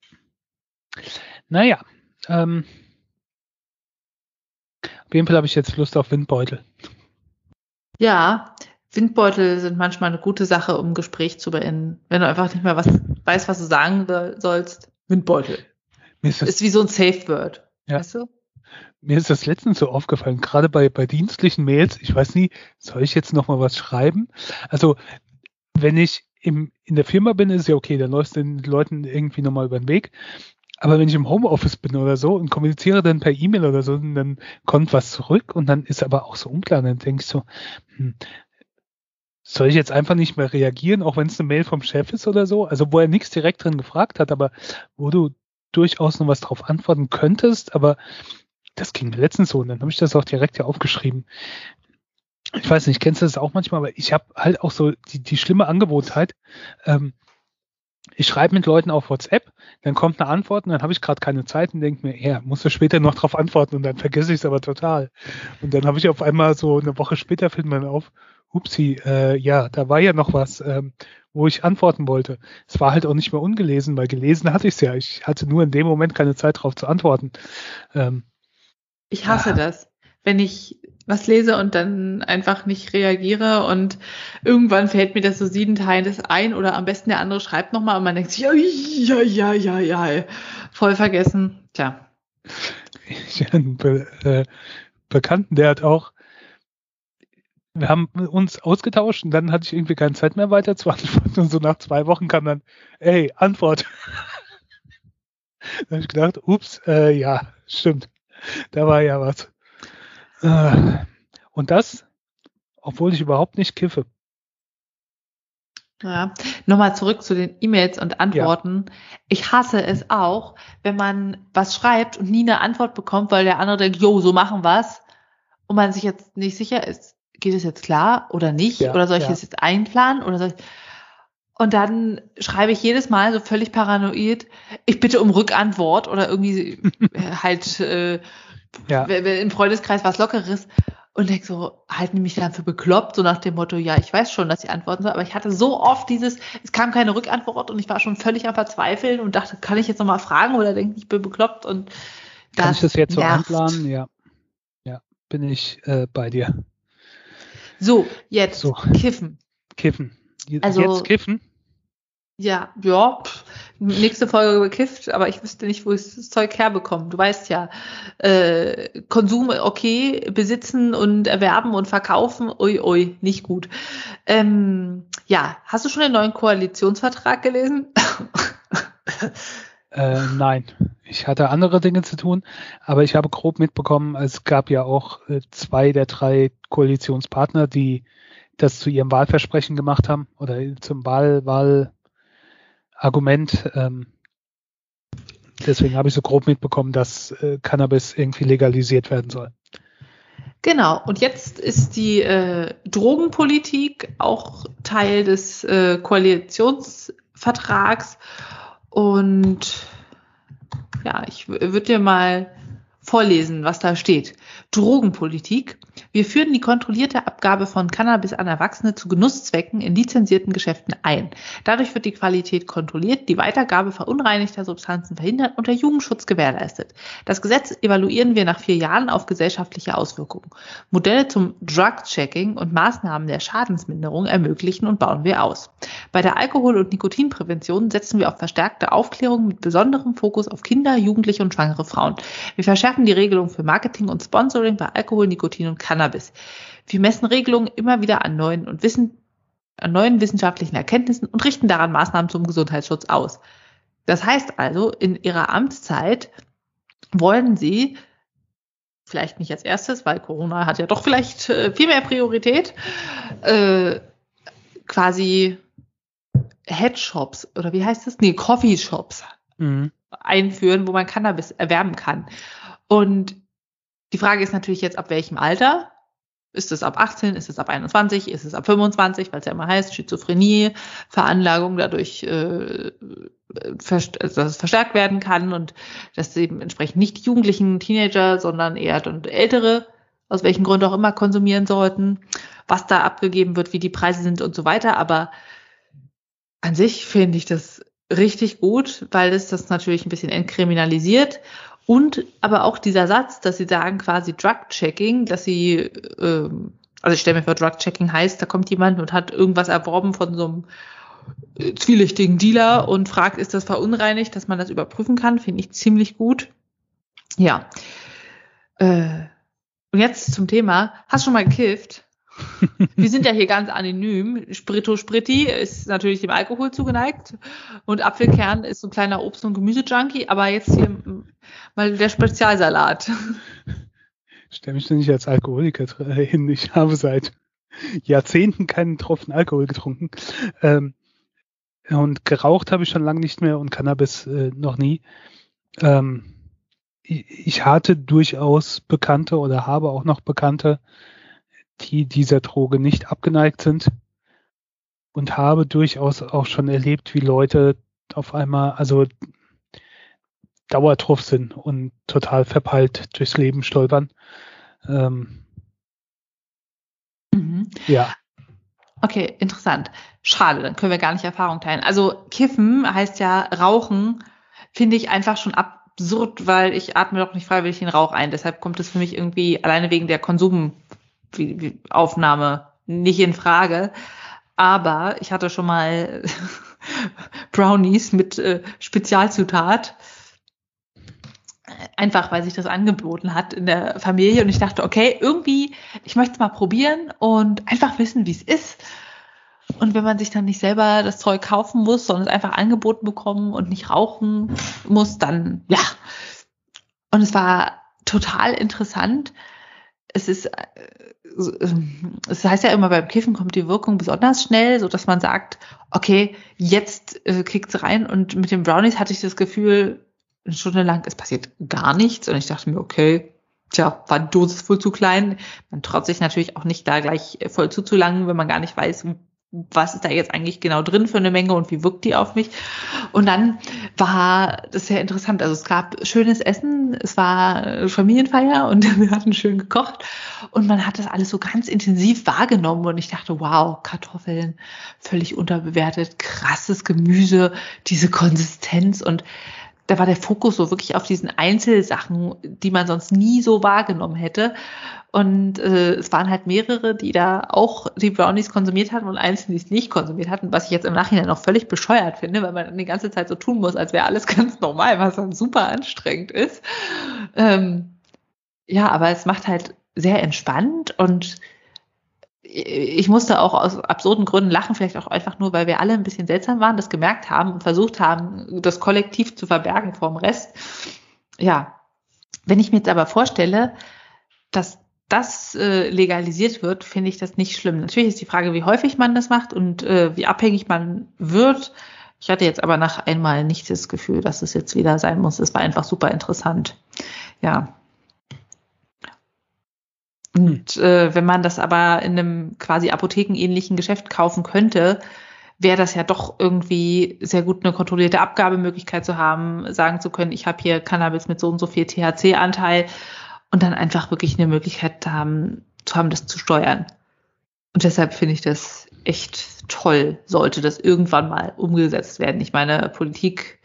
Naja, ähm, auf jeden Fall habe ich jetzt Lust auf Windbeutel. Ja, Windbeutel sind manchmal eine gute Sache, um ein Gespräch zu beenden. Wenn du einfach nicht mehr was weißt, was du sagen sollst, Windbeutel. Ist, ist, wie so ein Safe Word. Ja. Weißt du? Mir ist das letztens so aufgefallen, gerade bei, bei dienstlichen Mails, ich weiß nie, soll ich jetzt nochmal was schreiben? Also, wenn ich im, in der Firma bin, ist ja okay, dann läuft den Leuten irgendwie nochmal über den Weg. Aber wenn ich im Homeoffice bin oder so und kommuniziere dann per E-Mail oder so, dann kommt was zurück und dann ist aber auch so unklar. Dann denke ich so, hm, soll ich jetzt einfach nicht mehr reagieren, auch wenn es eine Mail vom Chef ist oder so? Also wo er nichts direkt drin gefragt hat, aber wo du durchaus noch was drauf antworten könntest, aber das ging mir letztens so und dann habe ich das auch direkt hier aufgeschrieben. Ich weiß nicht, kennst du das auch manchmal, aber ich habe halt auch so die, die schlimme Angewohnheit, ähm, ich schreibe mit Leuten auf WhatsApp, dann kommt eine Antwort und dann habe ich gerade keine Zeit und denke mir, ja, musst du später noch drauf antworten und dann vergesse ich es aber total. Und dann habe ich auf einmal so eine Woche später fällt mir auf, upsi, äh, ja, da war ja noch was, ähm, wo ich antworten wollte. Es war halt auch nicht mehr ungelesen, weil gelesen hatte ich es ja. Ich hatte nur in dem Moment keine Zeit drauf zu antworten. Ähm, ich hasse ja. das, wenn ich was lese und dann einfach nicht reagiere und irgendwann fällt mir das so siedenteilendes ein oder am besten der andere schreibt nochmal und man denkt sich, ja, ja, ja, ja, ja, voll vergessen. Tja. (laughs) Ich habe einen Be äh, Bekannten, der hat auch, wir haben uns ausgetauscht und dann hatte ich irgendwie keine Zeit mehr weiter zu antworten und so nach zwei Wochen kam dann, ey, Antwort. (laughs) da habe ich gedacht, ups, äh, ja, stimmt (laughs) da war ja was. Äh, und das, obwohl ich überhaupt nicht kiffe. Ja, nochmal zurück zu den E-Mails und Antworten. Ja. Ich hasse es auch, wenn man was schreibt und nie eine Antwort bekommt, weil der andere denkt, jo, so machen wir's. Und man sich jetzt nicht sicher ist, geht es jetzt klar oder nicht? Ja, oder soll ich ja. es jetzt einplanen? Oder soll ich, und dann schreibe ich jedes Mal so völlig paranoid, ich bitte um Rückantwort oder irgendwie äh, (laughs) halt äh, ja. im Freundeskreis was Lockeres. Und denk so, halten die mich dann für bekloppt, so nach dem Motto, ja, ich weiß schon, dass ich antworten soll, aber ich hatte so oft dieses, es kam keine Rückantwort und ich war schon völlig am Verzweifeln und dachte, kann ich jetzt nochmal fragen oder denke ich bin bekloppt und Kann ich das jetzt so anplanen? Ja. Ja, bin ich äh, bei dir. So, jetzt so. kiffen. Kiffen. Also, jetzt kiffen? Ja, ja, pff, nächste Folge bekifft, aber ich wüsste nicht, wo ich das Zeug herbekomme. Du weißt ja, äh, Konsum okay, besitzen und erwerben und verkaufen, ui, ui, nicht gut. Ähm, ja, hast du schon den neuen Koalitionsvertrag gelesen? (laughs) äh, nein, ich hatte andere Dinge zu tun, aber ich habe grob mitbekommen, es gab ja auch äh, zwei der drei Koalitionspartner, die das zu ihrem Wahlversprechen gemacht haben oder zum Wahl, Wahl Argument. Ähm, deswegen habe ich so grob mitbekommen, dass äh, Cannabis irgendwie legalisiert werden soll. Genau, und jetzt ist die äh, Drogenpolitik auch Teil des äh, Koalitionsvertrags. Und ja, ich würde dir mal vorlesen, was da steht. Drogenpolitik. Wir führen die kontrollierte Abgabe von Cannabis an Erwachsene zu Genusszwecken in lizenzierten Geschäften ein. Dadurch wird die Qualität kontrolliert, die Weitergabe verunreinigter Substanzen verhindert und der Jugendschutz gewährleistet. Das Gesetz evaluieren wir nach vier Jahren auf gesellschaftliche Auswirkungen. Modelle zum Drug-Checking und Maßnahmen der Schadensminderung ermöglichen und bauen wir aus. Bei der Alkohol- und Nikotinprävention setzen wir auf verstärkte Aufklärung mit besonderem Fokus auf Kinder, Jugendliche und schwangere Frauen. Wir verschärfen die Regelung für Marketing und Sponsoring bei Alkohol, Nikotin und Cannabis. Wir messen Regelungen immer wieder an neuen und Wissen, an neuen wissenschaftlichen Erkenntnissen und richten daran Maßnahmen zum Gesundheitsschutz aus. Das heißt also, in ihrer Amtszeit wollen sie vielleicht nicht als erstes, weil Corona hat ja doch vielleicht äh, viel mehr Priorität, äh, quasi Headshops oder wie heißt das? Nee, Coffeeshops mhm. einführen, wo man Cannabis erwerben kann. Und die Frage ist natürlich jetzt, ab welchem Alter? Ist es ab 18, ist es ab 21, ist es ab 25, weil es ja immer heißt, Schizophrenie, Veranlagung dadurch, äh, dass es verstärkt werden kann und dass eben entsprechend nicht Jugendlichen, Teenager, sondern eher und Ältere, aus welchen Gründen auch immer, konsumieren sollten, was da abgegeben wird, wie die Preise sind und so weiter. Aber an sich finde ich das richtig gut, weil es das natürlich ein bisschen entkriminalisiert und aber auch dieser Satz, dass sie sagen quasi Drug-Checking, dass sie, ähm, also ich stelle mir vor, Drug-Checking heißt, da kommt jemand und hat irgendwas erworben von so einem äh, zwielichtigen Dealer und fragt, ist das verunreinigt, dass man das überprüfen kann, finde ich ziemlich gut. Ja. Äh, und jetzt zum Thema, hast du schon mal gekifft? Wir sind ja hier ganz anonym. Spritto Spritti ist natürlich dem Alkohol zugeneigt und Apfelkern ist so ein kleiner Obst- und Gemüsejunkie, aber jetzt hier mal der Spezialsalat. Ich stelle mich nicht als Alkoholiker hin. Ich habe seit Jahrzehnten keinen Tropfen Alkohol getrunken. Ähm, und geraucht habe ich schon lange nicht mehr und Cannabis äh, noch nie. Ähm, ich hatte durchaus Bekannte oder habe auch noch Bekannte, die dieser Droge nicht abgeneigt sind und habe durchaus auch schon erlebt, wie Leute auf einmal, also Dauertruff sind und total verpeilt durchs Leben stolpern. Ähm, mhm. Ja. Okay, interessant. Schade, dann können wir gar nicht Erfahrung teilen. Also Kiffen heißt ja Rauchen, finde ich einfach schon absurd, weil ich atme doch nicht freiwillig den Rauch ein. Deshalb kommt es für mich irgendwie alleine wegen der Konsum Aufnahme nicht in Frage. Aber ich hatte schon mal (laughs) Brownies mit äh, Spezialzutat. Einfach, weil sich das angeboten hat in der Familie und ich dachte, okay, irgendwie, ich möchte es mal probieren und einfach wissen, wie es ist. Und wenn man sich dann nicht selber das Zeug kaufen muss, sondern es einfach angeboten bekommen und nicht rauchen muss, dann ja. Und es war total interessant. Es ist äh, es heißt ja immer, beim Kiffen kommt die Wirkung besonders schnell, so dass man sagt, okay, jetzt äh, kickt's rein. Und mit den Brownies hatte ich das Gefühl, eine Stunde lang, es passiert gar nichts. Und ich dachte mir, okay, tja, war die Dosis wohl zu klein. Man traut sich natürlich auch nicht da gleich voll zuzulangen, wenn man gar nicht weiß, was ist da jetzt eigentlich genau drin für eine Menge und wie wirkt die auf mich. Und dann war das sehr interessant. Also es gab schönes Essen, es war Familienfeier und (laughs) wir hatten schön gekocht und man hat das alles so ganz intensiv wahrgenommen und ich dachte, wow, Kartoffeln, völlig unterbewertet, krasses Gemüse, diese Konsistenz und da war der Fokus so wirklich auf diesen Einzelsachen, die man sonst nie so wahrgenommen hätte. Und äh, es waren halt mehrere, die da auch die Brownies konsumiert hatten und einzelne, die es nicht konsumiert hatten, was ich jetzt im Nachhinein noch völlig bescheuert finde, weil man dann die ganze Zeit so tun muss, als wäre alles (laughs) ganz normal, was dann super anstrengend ist. Ähm, ja, aber es macht halt sehr entspannt und ich musste auch aus absurden Gründen lachen, vielleicht auch einfach nur, weil wir alle ein bisschen seltsam waren, das gemerkt haben und versucht haben, das kollektiv zu verbergen vom Rest. Ja, wenn ich mir jetzt aber vorstelle, dass das äh, legalisiert wird, finde ich das nicht schlimm. Natürlich ist die Frage, wie häufig man das macht und äh, wie abhängig man wird. Ich hatte jetzt aber nach einmal nicht das Gefühl, dass es jetzt wieder sein muss. Es war einfach super interessant. Ja. Und äh, wenn man das aber in einem quasi apothekenähnlichen Geschäft kaufen könnte, wäre das ja doch irgendwie sehr gut, eine kontrollierte Abgabemöglichkeit zu haben, sagen zu können, ich habe hier Cannabis mit so und so viel THC-Anteil und dann einfach wirklich eine Möglichkeit haben, zu haben, das zu steuern. Und deshalb finde ich das echt toll, sollte das irgendwann mal umgesetzt werden. Ich meine, Politik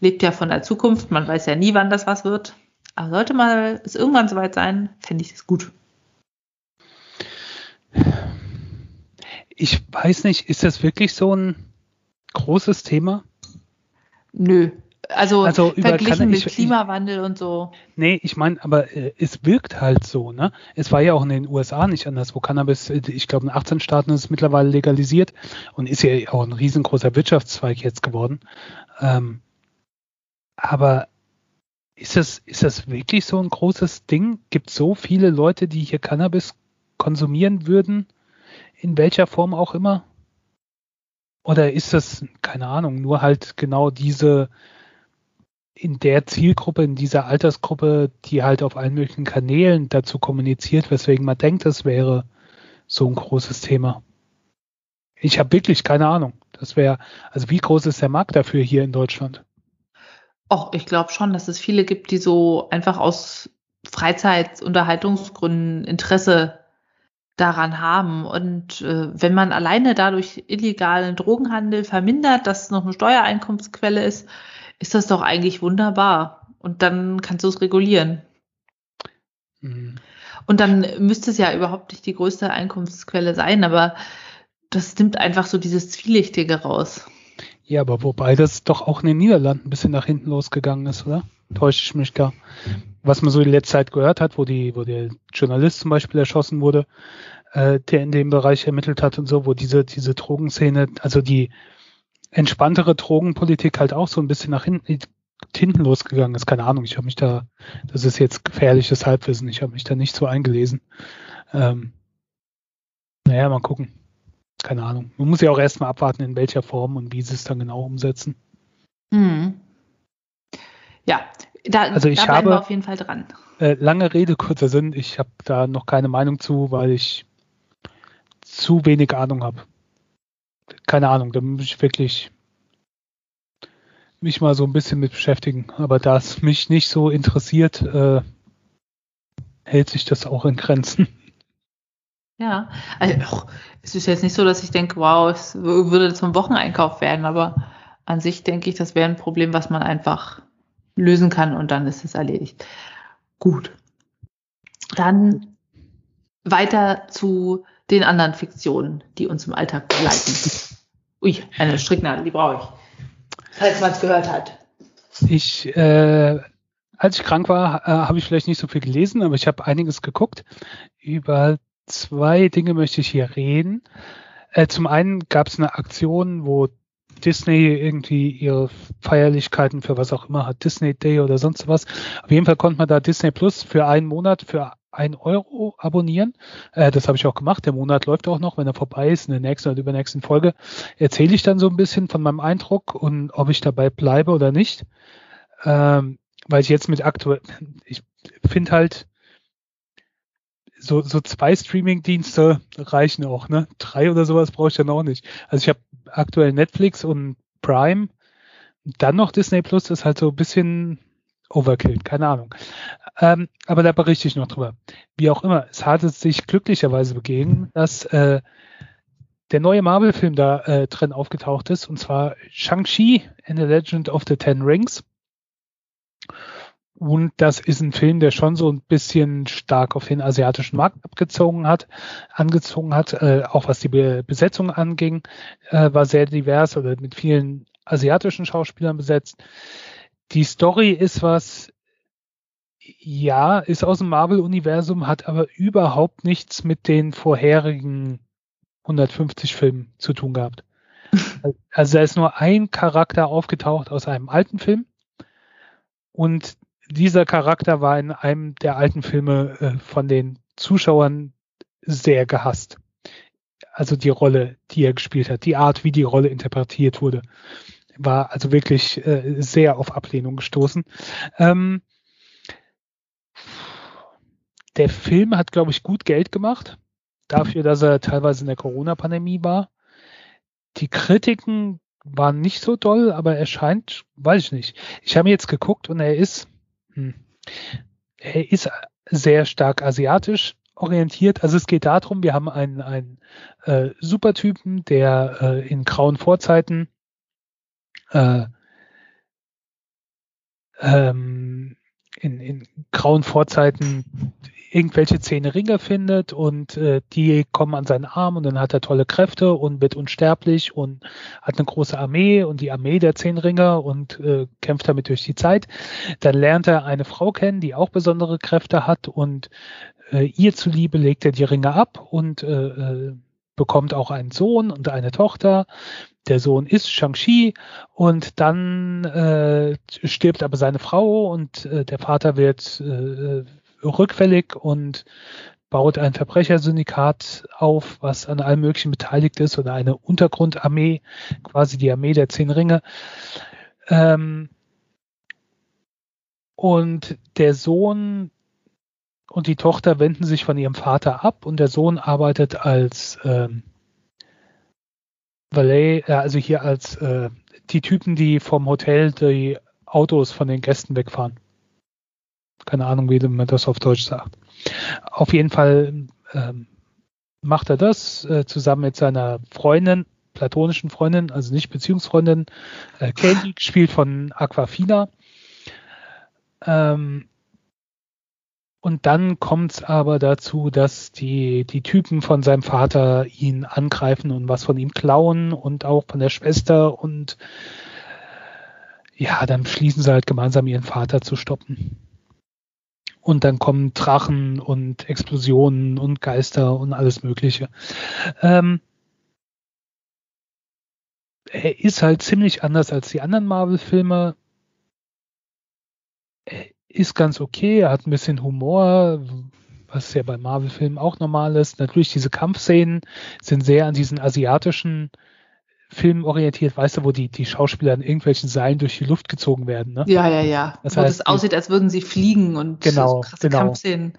lebt ja von der Zukunft, man weiß ja nie, wann das was wird. Aber sollte mal es irgendwann soweit sein, fände ich das gut. Ich weiß nicht, ist das wirklich so ein großes Thema? Nö. Also, also verglichen mit ich, Klimawandel und so. Nee, ich meine, aber äh, es wirkt halt so, ne? Es war ja auch in den USA nicht anders, wo Cannabis, äh, ich glaube in 18 Staaten ist es mittlerweile legalisiert und ist ja auch ein riesengroßer Wirtschaftszweig jetzt geworden. Ähm, aber ist das, ist das wirklich so ein großes Ding? Gibt es so viele Leute, die hier Cannabis konsumieren würden? In welcher Form auch immer? Oder ist das, keine Ahnung, nur halt genau diese, in der Zielgruppe, in dieser Altersgruppe, die halt auf allen möglichen Kanälen dazu kommuniziert, weswegen man denkt, das wäre so ein großes Thema. Ich habe wirklich keine Ahnung. Das wäre, also wie groß ist der Markt dafür hier in Deutschland? Och, ich glaube schon, dass es viele gibt, die so einfach aus Freizeit-Unterhaltungsgründen Interesse daran haben. Und äh, wenn man alleine dadurch illegalen Drogenhandel vermindert, dass es noch eine Steuereinkommensquelle ist, ist das doch eigentlich wunderbar. Und dann kannst du es regulieren. Mhm. Und dann müsste es ja überhaupt nicht die größte Einkommensquelle sein, aber das nimmt einfach so dieses Zwielichtige raus. Ja, aber wobei das doch auch in den Niederlanden ein bisschen nach hinten losgegangen ist, oder? Täusche ich mich da? Was man so in letzter Zeit gehört hat, wo die, wo der Journalist zum Beispiel erschossen wurde, äh, der in dem Bereich ermittelt hat und so, wo diese, diese Drogenszene, also die entspanntere Drogenpolitik halt auch so ein bisschen nach hinten, hinten losgegangen ist. Keine Ahnung, ich habe mich da, das ist jetzt gefährliches Halbwissen, ich habe mich da nicht so eingelesen. Ähm, naja, mal gucken keine Ahnung. Man muss ja auch erstmal abwarten, in welcher Form und wie sie es dann genau umsetzen. Mhm. Ja, da, also ich da bleiben habe, wir auf jeden Fall dran. Äh, lange Rede, kurzer Sinn. Ich habe da noch keine Meinung zu, weil ich zu wenig Ahnung habe. Keine Ahnung, da muss ich wirklich mich mal so ein bisschen mit beschäftigen. Aber da es mich nicht so interessiert, äh, hält sich das auch in Grenzen. Ja, also, es ist jetzt nicht so, dass ich denke, wow, es würde zum Wocheneinkauf werden, aber an sich denke ich, das wäre ein Problem, was man einfach lösen kann und dann ist es erledigt. Gut. Dann weiter zu den anderen Fiktionen, die uns im Alltag begleiten. Ui, eine Stricknadel, die brauche ich. Falls man es gehört hat. Ich, äh, als ich krank war, äh, habe ich vielleicht nicht so viel gelesen, aber ich habe einiges geguckt über zwei Dinge möchte ich hier reden. Äh, zum einen gab es eine Aktion, wo Disney irgendwie ihre Feierlichkeiten für was auch immer hat, Disney Day oder sonst was. Auf jeden Fall konnte man da Disney Plus für einen Monat für ein Euro abonnieren. Äh, das habe ich auch gemacht. Der Monat läuft auch noch. Wenn er vorbei ist, in der nächsten oder übernächsten Folge, erzähle ich dann so ein bisschen von meinem Eindruck und ob ich dabei bleibe oder nicht. Ähm, weil ich jetzt mit aktuell, ich finde halt, so, so zwei Streaming-Dienste reichen auch, ne? Drei oder sowas brauche ich dann auch nicht. Also ich habe aktuell Netflix und Prime. Dann noch Disney Plus ist halt so ein bisschen Overkill, keine Ahnung. Ähm, aber da berichte ich noch drüber. Wie auch immer, es hat es sich glücklicherweise begeben, dass äh, der neue Marvel-Film da äh, drin aufgetaucht ist, und zwar Shang-Chi in the Legend of the Ten Rings. Und das ist ein Film, der schon so ein bisschen stark auf den asiatischen Markt abgezogen hat, angezogen hat, äh, auch was die Be Besetzung anging, äh, war sehr divers oder mit vielen asiatischen Schauspielern besetzt. Die Story ist was, ja, ist aus dem Marvel-Universum, hat aber überhaupt nichts mit den vorherigen 150 Filmen zu tun gehabt. (laughs) Also da ist nur ein Charakter aufgetaucht aus einem alten Film und dieser Charakter war in einem der alten Filme äh, von den Zuschauern sehr gehasst. Also die Rolle, die er gespielt hat, die Art, wie die Rolle interpretiert wurde, war also wirklich äh, sehr auf Ablehnung gestoßen. Ähm, der Film hat, glaube ich, gut Geld gemacht, dafür, dass er teilweise in der Corona-Pandemie war. Die Kritiken waren nicht so doll, aber er scheint, weiß ich nicht. Ich habe jetzt geguckt und er ist. Er ist sehr stark asiatisch orientiert. Also es geht darum, wir haben einen, einen äh, Supertypen, der äh, in grauen Vorzeiten äh, ähm, in, in grauen Vorzeiten irgendwelche zehn Ringe findet und äh, die kommen an seinen Arm und dann hat er tolle Kräfte und wird unsterblich und hat eine große Armee und die Armee der zehn Ringer und äh, kämpft damit durch die Zeit. Dann lernt er eine Frau kennen, die auch besondere Kräfte hat und äh, ihr zuliebe legt er die Ringe ab und äh, äh, bekommt auch einen Sohn und eine Tochter. Der Sohn ist Shang-Chi und dann äh, stirbt aber seine Frau und äh, der Vater wird äh, rückfällig und baut ein Verbrechersyndikat auf, was an allem Möglichen beteiligt ist oder eine Untergrundarmee, quasi die Armee der Zehn Ringe. Ähm, und der Sohn und die Tochter wenden sich von ihrem Vater ab und der Sohn arbeitet als ähm, Valet, äh, also hier als äh, die Typen, die vom Hotel die Autos von den Gästen wegfahren. Keine Ahnung, wie man das auf Deutsch sagt. Auf jeden Fall ähm, macht er das äh, zusammen mit seiner Freundin, platonischen Freundin, also nicht Beziehungsfreundin, äh, Candy, gespielt von Aquafina. Ähm, und dann kommt es aber dazu, dass die, die Typen von seinem Vater ihn angreifen und was von ihm klauen und auch von der Schwester und ja, dann schließen sie halt gemeinsam ihren Vater zu stoppen. Und dann kommen Drachen und Explosionen und Geister und alles Mögliche. Ähm, er ist halt ziemlich anders als die anderen Marvel-Filme ist ganz okay, er hat ein bisschen Humor, was ja bei Marvel-Filmen auch normal ist. Natürlich, diese Kampfszenen sind sehr an diesen asiatischen Filmen orientiert, weißt du, wo die, die Schauspieler an irgendwelchen Seilen durch die Luft gezogen werden, ne? Ja, ja, ja. Das wo heißt, es aussieht, als würden sie fliegen und genau, so krasse genau. Kampfszenen.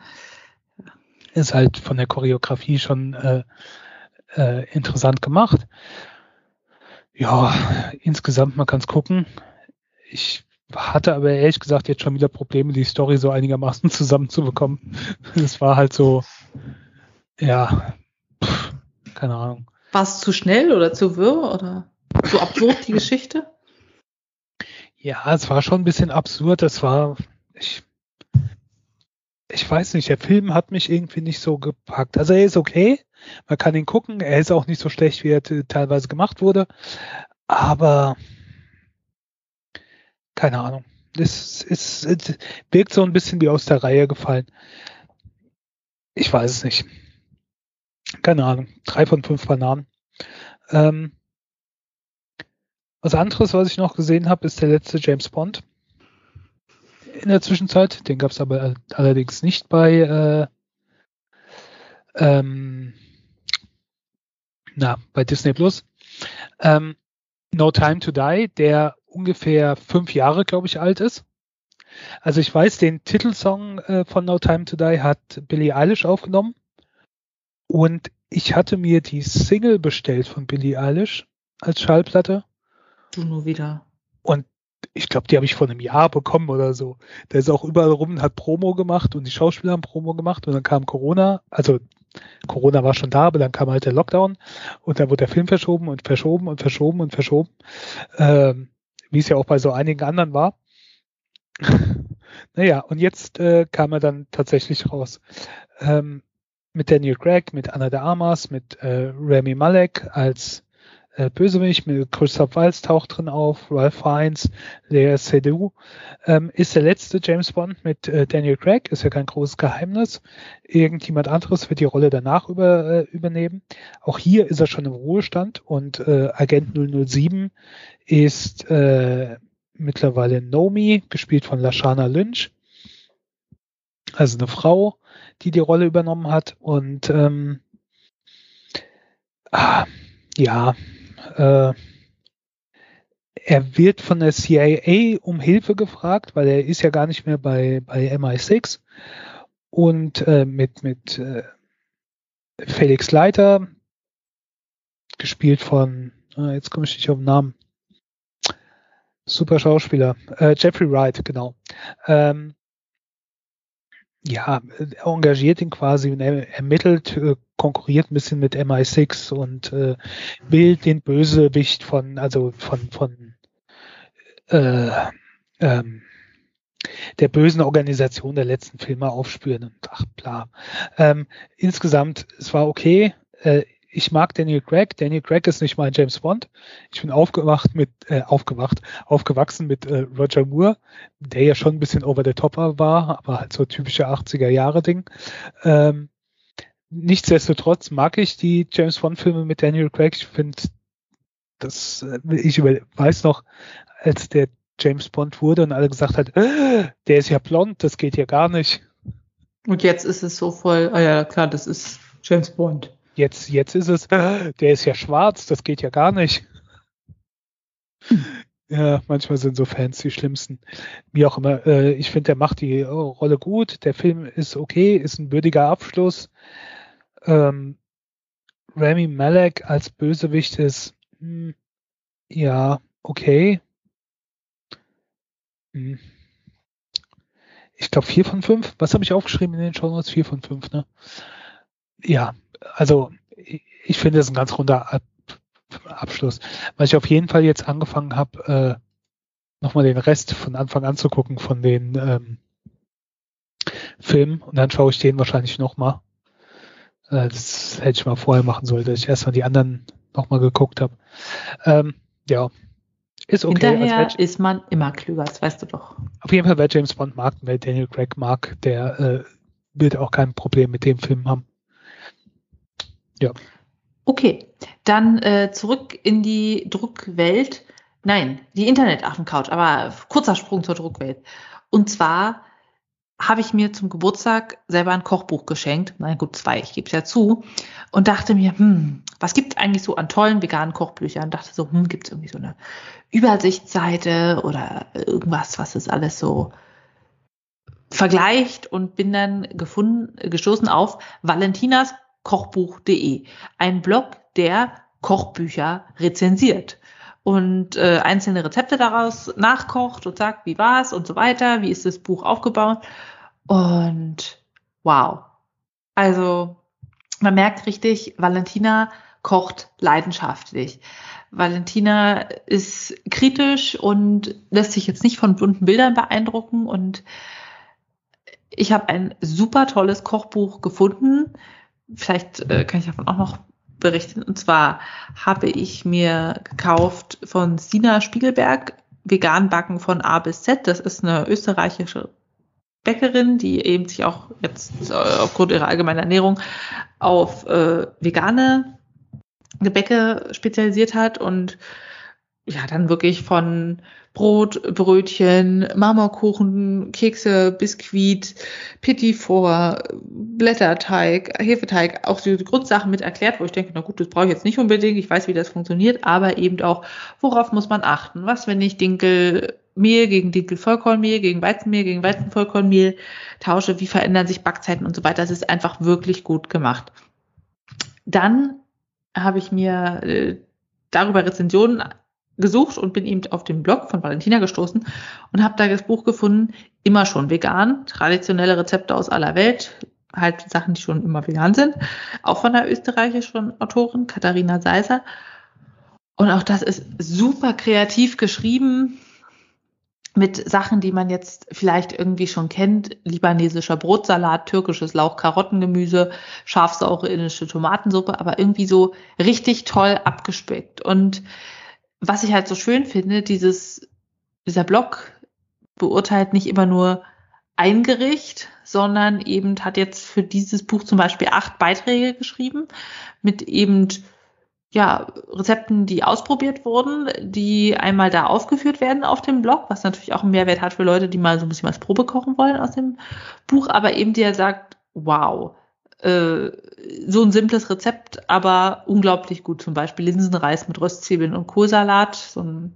Ist halt von der Choreografie schon äh, äh, interessant gemacht. Ja, insgesamt, man kann es gucken. Ich hatte aber ehrlich gesagt jetzt schon wieder Probleme, die Story so einigermaßen (laughs) zusammenzubekommen. Es war halt so, ja, pff, keine Ahnung. War es zu schnell oder zu wirr oder zu absurd, die (laughs) Geschichte? Ja, es war schon ein bisschen absurd. Das war, ich, ich weiß nicht, der Film hat mich irgendwie nicht so gepackt. Also er ist okay, man kann ihn gucken, er ist auch nicht so schlecht, wie er teilweise gemacht wurde, aber keine Ahnung. Es, es, es wirkt so ein bisschen wie aus der Reihe gefallen. Ich weiß es nicht. Keine Ahnung. Drei von fünf Bananen. Ähm, was anderes, was ich noch gesehen habe, ist der letzte James Bond. In der Zwischenzeit. Den gab es aber allerdings nicht bei äh, ähm, na, bei Disney Plus. Ähm, no Time to Die, der ungefähr fünf Jahre, glaube ich, alt ist. Also ich weiß, den Titelsong äh, von No Time to Die hat Billie Eilish aufgenommen. Und ich hatte mir die Single bestellt von Billie Eilish als Schallplatte. Du nur wieder. Und ich glaube, die habe ich vor einem Jahr bekommen oder so. Der ist auch überall rum und hat Promo gemacht und die Schauspieler haben Promo gemacht und dann kam Corona, also Corona war schon da, aber dann kam halt der Lockdown und dann wurde der Film verschoben und verschoben und verschoben und verschoben. Ähm, wie es ja auch bei so einigen anderen war. (laughs) naja, und jetzt äh, kam er dann tatsächlich raus. Ähm, mit Daniel Craig, mit Anna de Armas, mit äh, Remy Malek als äh, Bösewicht, mit Christoph Waltz taucht drin auf, Ralph Fiennes, Lea Seydoux, ähm, ist der letzte James Bond mit äh, Daniel Craig, ist ja kein großes Geheimnis. Irgendjemand anderes wird die Rolle danach über, äh, übernehmen. Auch hier ist er schon im Ruhestand und äh, Agent 007 ist äh, mittlerweile Nomi, gespielt von Lashana Lynch. Also eine Frau, die die Rolle übernommen hat und ähm, ah, ja, äh, er wird von der CIA um Hilfe gefragt, weil er ist ja gar nicht mehr bei, bei MI6 und äh, mit, mit äh, Felix Leiter, gespielt von, äh, jetzt komme ich nicht auf den Namen, super Schauspieler, äh, Jeffrey Wright, genau. Ähm, ja, er engagiert ihn quasi und er ermittelt, äh, konkurriert ein bisschen mit MI6 und äh, will den Bösewicht von, also von, von äh, ähm, der bösen Organisation der letzten Filme aufspüren und ach bla. Ähm, insgesamt, es war okay. Äh, ich mag Daniel Craig. Daniel Craig ist nicht mein James Bond. Ich bin aufgewacht mit, äh, aufgewacht, aufgewachsen mit äh, Roger Moore, der ja schon ein bisschen over the topper war, aber halt so typische 80er Jahre Ding. Ähm, nichtsdestotrotz mag ich die James Bond Filme mit Daniel Craig. Ich finde, das, äh, ich weiß noch, als der James Bond wurde und alle gesagt hat, äh, der ist ja blond, das geht ja gar nicht. Und jetzt ist es so voll, ah ja, klar, das ist James Bond. Jetzt, jetzt ist es, (gasps) der ist ja schwarz, das geht ja gar nicht. Hm. Ja, manchmal sind so Fans die schlimmsten. Wie auch immer. Äh, ich finde, der macht die Rolle gut. Der Film ist okay, ist ein würdiger Abschluss. Ähm, Rami Malek als Bösewicht ist, hm, ja, okay. Hm. Ich glaube vier von fünf. Was habe ich aufgeschrieben in den Show Notes? Vier von fünf, ne? Ja, also ich finde es ein ganz runder Ab Abschluss. Was ich auf jeden Fall jetzt angefangen habe, äh, nochmal den Rest von Anfang an zu gucken von den ähm, Filmen und dann schaue ich den wahrscheinlich nochmal. Äh, das hätte ich mal vorher machen sollen, dass ich erstmal die anderen nochmal geguckt habe. Ähm, ja, ist okay. Hinterher also, ist man immer klüger, das weißt du doch. Auf jeden Fall, wer James Bond mag, wer Daniel Craig mag, der äh, wird auch kein Problem mit dem Film haben. Ja. Okay, dann äh, zurück in die Druckwelt. Nein, die Internetaffen-Couch, aber kurzer Sprung zur Druckwelt. Und zwar habe ich mir zum Geburtstag selber ein Kochbuch geschenkt. Nein, gut, zwei, ich gebe es ja zu. Und dachte mir, hm, was gibt es eigentlich so an tollen veganen Kochbüchern? Und dachte so, hm, gibt es irgendwie so eine Übersichtsseite oder irgendwas, was es alles so vergleicht und bin dann gefunden, gestoßen auf Valentinas kochbuch.de, ein Blog, der Kochbücher rezensiert und äh, einzelne Rezepte daraus nachkocht und sagt, wie war's und so weiter, wie ist das Buch aufgebaut und wow. Also man merkt richtig, Valentina kocht leidenschaftlich. Valentina ist kritisch und lässt sich jetzt nicht von bunten Bildern beeindrucken und ich habe ein super tolles Kochbuch gefunden, vielleicht äh, kann ich davon auch noch berichten. Und zwar habe ich mir gekauft von Sina Spiegelberg Vegan Backen von A bis Z. Das ist eine österreichische Bäckerin, die eben sich auch jetzt äh, aufgrund ihrer allgemeinen Ernährung auf äh, vegane Gebäcke spezialisiert hat und ja, dann wirklich von Brot, Brötchen, Marmorkuchen, Kekse, Biskuit, Petit Four, Blätterteig, Hefeteig, auch die Grundsachen mit erklärt, wo ich denke, na gut, das brauche ich jetzt nicht unbedingt, ich weiß, wie das funktioniert, aber eben auch, worauf muss man achten? Was, wenn ich Dinkelmehl gegen Dinkelvollkornmehl, gegen Weizenmehl, gegen Weizenvollkornmehl tausche, wie verändern sich Backzeiten und so weiter. Das ist einfach wirklich gut gemacht. Dann habe ich mir äh, darüber Rezensionen gesucht und bin eben auf den Blog von Valentina gestoßen und habe da das Buch gefunden, immer schon vegan, traditionelle Rezepte aus aller Welt, halt Sachen, die schon immer vegan sind, auch von der österreichischen Autorin Katharina Seiser. Und auch das ist super kreativ geschrieben mit Sachen, die man jetzt vielleicht irgendwie schon kennt. Libanesischer Brotsalat, türkisches Lauch-Karottengemüse, scharfsaure indische Tomatensuppe, aber irgendwie so richtig toll abgespeckt. Und was ich halt so schön finde, dieses, dieser Blog beurteilt nicht immer nur ein Gericht, sondern eben hat jetzt für dieses Buch zum Beispiel acht Beiträge geschrieben mit eben ja, Rezepten, die ausprobiert wurden, die einmal da aufgeführt werden auf dem Blog, was natürlich auch einen Mehrwert hat für Leute, die mal so ein bisschen was Probe kochen wollen aus dem Buch, aber eben der sagt, wow, äh, so ein simples Rezept, aber unglaublich gut. Zum Beispiel Linsenreis mit Röstzwiebeln und Kohlsalat, so ein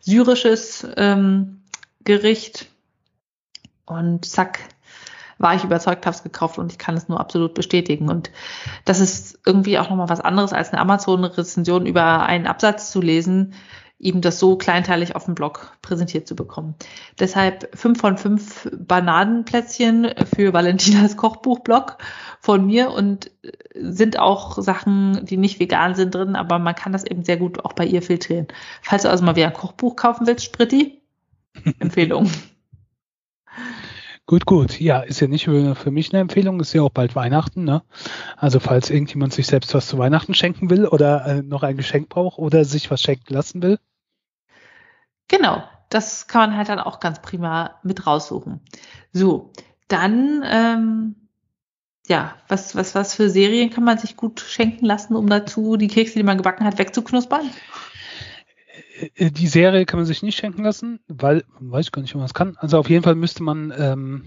syrisches ähm, Gericht. Und zack, war ich überzeugt, habe es gekauft und ich kann es nur absolut bestätigen. Und das ist irgendwie auch nochmal was anderes als eine Amazon-Rezension über einen Absatz zu lesen, eben das so kleinteilig auf dem Blog präsentiert zu bekommen. Deshalb fünf von fünf Bananenplätzchen für Valentinas Kochbuchblog von mir und sind auch Sachen, die nicht vegan sind drin, aber man kann das eben sehr gut auch bei ihr filtrieren. Falls du also mal wieder ein Kochbuch kaufen willst, Spritti, (laughs) Empfehlung. Gut, gut. Ja, ist ja nicht für, für mich eine Empfehlung, ist ja auch bald Weihnachten. Ne? Also falls irgendjemand sich selbst was zu Weihnachten schenken will oder äh, noch ein Geschenk braucht oder sich was schenken lassen will. Genau, das kann man halt dann auch ganz prima mit raussuchen. So, dann, ähm, ja, was, was, was für Serien kann man sich gut schenken lassen, um dazu die Kekse, die man gebacken hat, wegzuknuspern? Äh, die Serie kann man sich nicht schenken lassen, weil, weiß ich gar nicht, ob man es kann. Also auf jeden Fall müsste man ähm,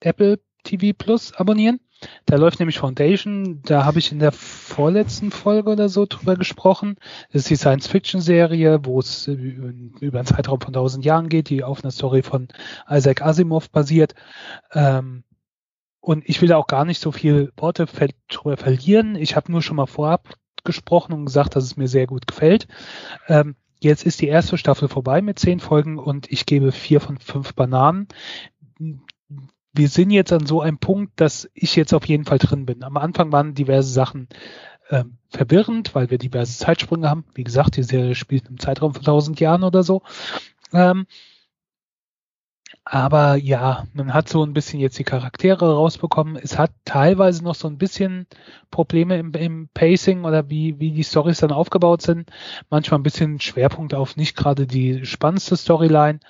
Apple TV Plus abonnieren. Da läuft nämlich Foundation. Da habe ich in der vorletzten Folge oder so drüber gesprochen. Das ist die Science-Fiction-Serie, wo es über einen Zeitraum von tausend Jahren geht, die auf einer Story von Isaac Asimov basiert. Ähm, und ich will da auch gar nicht so viel Worte drüber verlieren. Ich habe nur schon mal vorab gesprochen und gesagt, dass es mir sehr gut gefällt. Ähm, Jetzt ist die erste Staffel vorbei mit zehn Folgen und ich gebe vier von fünf Bananen. Wir sind jetzt an so einem Punkt, dass ich jetzt auf jeden Fall drin bin. Am Anfang waren diverse Sachen ähm, verwirrend, weil wir diverse Zeitsprünge haben. Wie gesagt, die Serie spielt im Zeitraum von tausend Jahren oder so. Ähm, aber ja, man hat so ein bisschen jetzt die Charaktere rausbekommen. Es hat teilweise noch so ein bisschen Probleme im, im Pacing oder wie, wie die Storys dann aufgebaut sind. Manchmal ein bisschen Schwerpunkt auf nicht gerade die spannendste Storyline.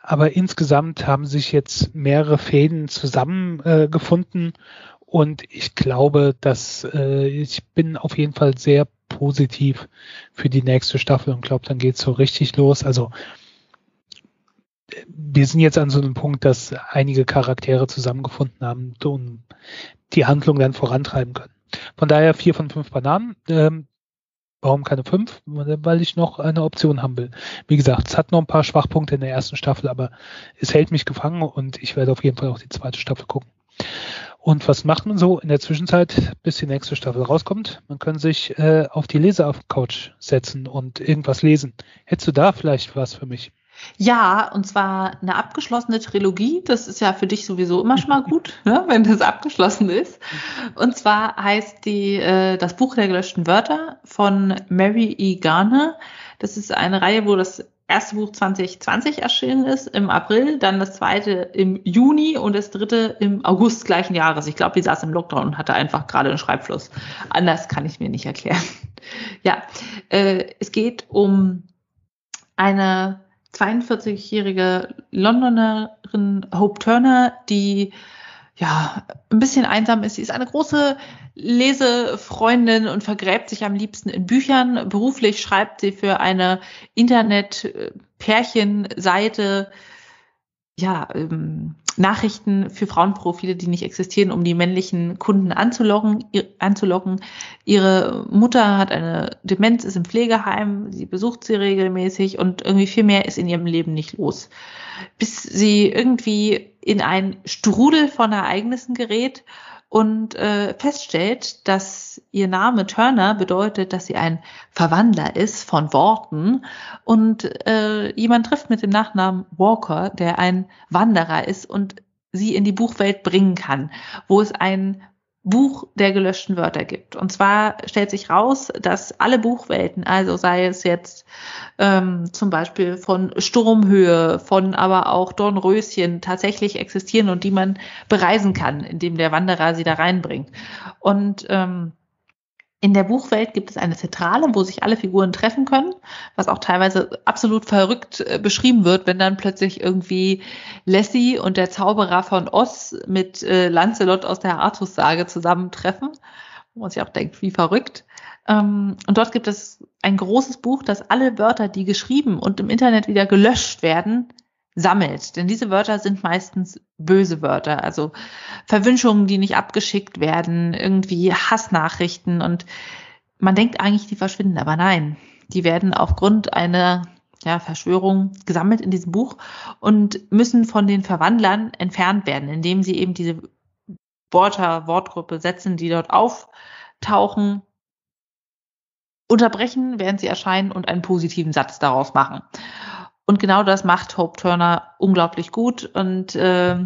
Aber insgesamt haben sich jetzt mehrere Fäden zusammengefunden. Äh, und ich glaube, dass äh, ich bin auf jeden Fall sehr positiv für die nächste Staffel und glaube, dann geht's so richtig los. Also wir sind jetzt an so einem Punkt, dass einige Charaktere zusammengefunden haben und die Handlung dann vorantreiben können. Von daher vier von fünf Bananen. Ähm, warum keine fünf? Weil ich noch eine Option haben will. Wie gesagt, es hat noch ein paar Schwachpunkte in der ersten Staffel, aber es hält mich gefangen und ich werde auf jeden Fall auch die zweite Staffel gucken. Und was macht man so in der Zwischenzeit, bis die nächste Staffel rauskommt? Man kann sich äh, auf die Leseauf-Couch setzen und irgendwas lesen. Hättest du da vielleicht was für mich? Ja, und zwar eine abgeschlossene Trilogie. Das ist ja für dich sowieso immer schon mal gut, (laughs) ne, wenn das abgeschlossen ist. Und zwar heißt die äh, das Buch der gelöschten Wörter von Mary E. Garner. Das ist eine Reihe, wo das erste Buch 2020 erschienen ist im April, dann das zweite im Juni und das dritte im August gleichen Jahres. Ich glaube, die saß im Lockdown und hatte einfach gerade einen Schreibfluss. Anders kann ich mir nicht erklären. Ja, äh, es geht um eine 42-jährige Londonerin Hope Turner, die ja ein bisschen einsam ist. Sie ist eine große Lesefreundin und vergräbt sich am liebsten in Büchern. Beruflich schreibt sie für eine Internet-Pärchenseite ja, ähm, Nachrichten für Frauenprofile, die nicht existieren, um die männlichen Kunden anzulocken, anzulocken. Ihre Mutter hat eine Demenz, ist im Pflegeheim, sie besucht sie regelmäßig und irgendwie viel mehr ist in ihrem Leben nicht los. Bis sie irgendwie in ein Strudel von Ereignissen gerät und äh, feststellt, dass ihr Name Turner bedeutet, dass sie ein Verwandler ist von Worten und äh, jemand trifft mit dem Nachnamen Walker, der ein Wanderer ist und sie in die Buchwelt bringen kann, wo es ein Buch der gelöschten Wörter gibt. Und zwar stellt sich raus, dass alle Buchwelten, also sei es jetzt ähm, zum Beispiel von Sturmhöhe, von aber auch Dornröschen tatsächlich existieren und die man bereisen kann, indem der Wanderer sie da reinbringt. Und ähm, in der Buchwelt gibt es eine Zentrale, wo sich alle Figuren treffen können, was auch teilweise absolut verrückt äh, beschrieben wird, wenn dann plötzlich irgendwie Lassie und der Zauberer von Oz mit äh, Lancelot aus der Artus-Sage zusammentreffen, wo man sich auch denkt, wie verrückt. Ähm, und dort gibt es ein großes Buch, das alle Wörter, die geschrieben und im Internet wieder gelöscht werden, sammelt. Denn diese Wörter sind meistens böse Wörter, also Verwünschungen, die nicht abgeschickt werden, irgendwie Hassnachrichten und man denkt eigentlich, die verschwinden, aber nein, die werden aufgrund einer ja, Verschwörung gesammelt in diesem Buch und müssen von den Verwandlern entfernt werden, indem sie eben diese Wörter, Wortgruppe setzen, die dort auftauchen, unterbrechen, während sie erscheinen und einen positiven Satz daraus machen. Und genau das macht Hope Turner unglaublich gut. Und äh,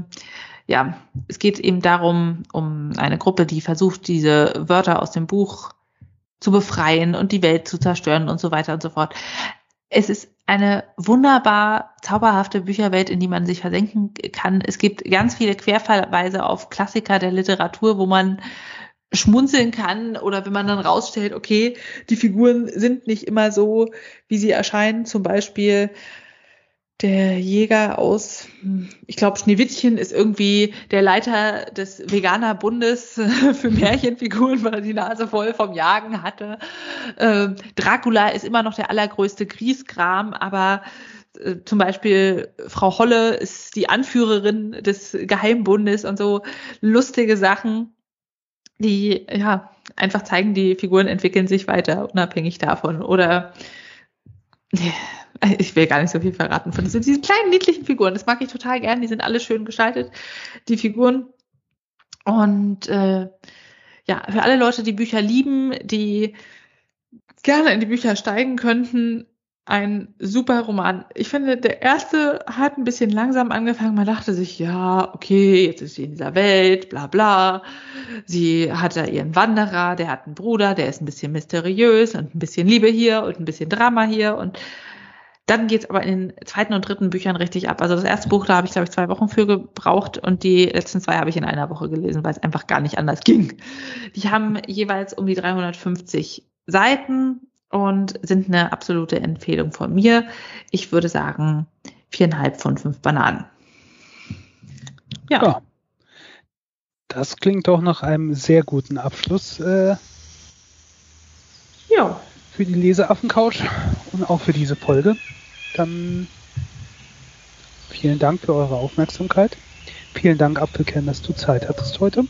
ja, es geht eben darum, um eine Gruppe, die versucht, diese Wörter aus dem Buch zu befreien und die Welt zu zerstören und so weiter und so fort. Es ist eine wunderbar zauberhafte Bücherwelt, in die man sich versenken kann. Es gibt ganz viele Querverweise auf Klassiker der Literatur, wo man schmunzeln kann oder wenn man dann rausstellt, okay, die Figuren sind nicht immer so, wie sie erscheinen. Zum Beispiel der Jäger aus, ich glaube, Schneewittchen ist irgendwie der Leiter des Veganerbundes (laughs) für Märchenfiguren, weil er die Nase voll vom Jagen hatte. Ähm, Dracula ist immer noch der allergrößte Griesgram, aber äh, zum Beispiel Frau Holle ist die Anführerin des Geheimbundes und so lustige Sachen, die ja einfach zeigen, die Figuren entwickeln sich weiter, unabhängig davon. Oder (laughs) (laughs) ich will gar nicht so viel verraten von diesen, diesen kleinen niedlichen Figuren. Das mag ich total gern. Die sind alle schön gestaltet, die Figuren. Und äh, ja, für alle Leute, die Bücher lieben, die gerne in die Bücher steigen könnten, ein super Roman. Ich finde, der erste hat ein bisschen langsam angefangen. Man dachte sich, ja, okay, jetzt ist sie in dieser Welt, bla bla. Sie hat da ihren Wanderer, der hat einen Bruder, der ist ein bisschen mysteriös und ein bisschen Liebe hier und ein bisschen Drama hier und dann geht's aber in den zweiten und dritten Büchern richtig ab. Also das erste Buch, da habe ich, glaube ich, zwei Wochen für gebraucht und die letzten zwei habe ich in einer Woche gelesen, weil es einfach gar nicht anders ging. Die haben jeweils um die 350 Seiten und sind eine absolute Empfehlung von mir. Ich würde sagen, viereinhalb von fünf Bananen. Ja. ja. Das klingt doch nach einem sehr guten Abschluss. Äh, ja. Für die Leseaffen-Couch und auch für diese Folge. Dann vielen Dank für eure Aufmerksamkeit. Vielen Dank, Apfelkern, dass du Zeit hattest heute.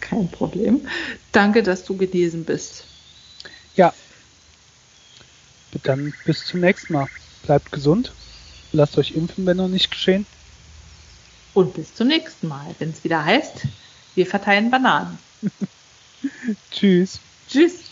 Kein Problem. Danke, dass du gelesen bist. Ja. Dann bis zum nächsten Mal. Bleibt gesund. Lasst euch impfen, wenn noch nicht geschehen. Und bis zum nächsten Mal, wenn es wieder heißt, wir verteilen Bananen. (laughs) Tschüss. Tschüss.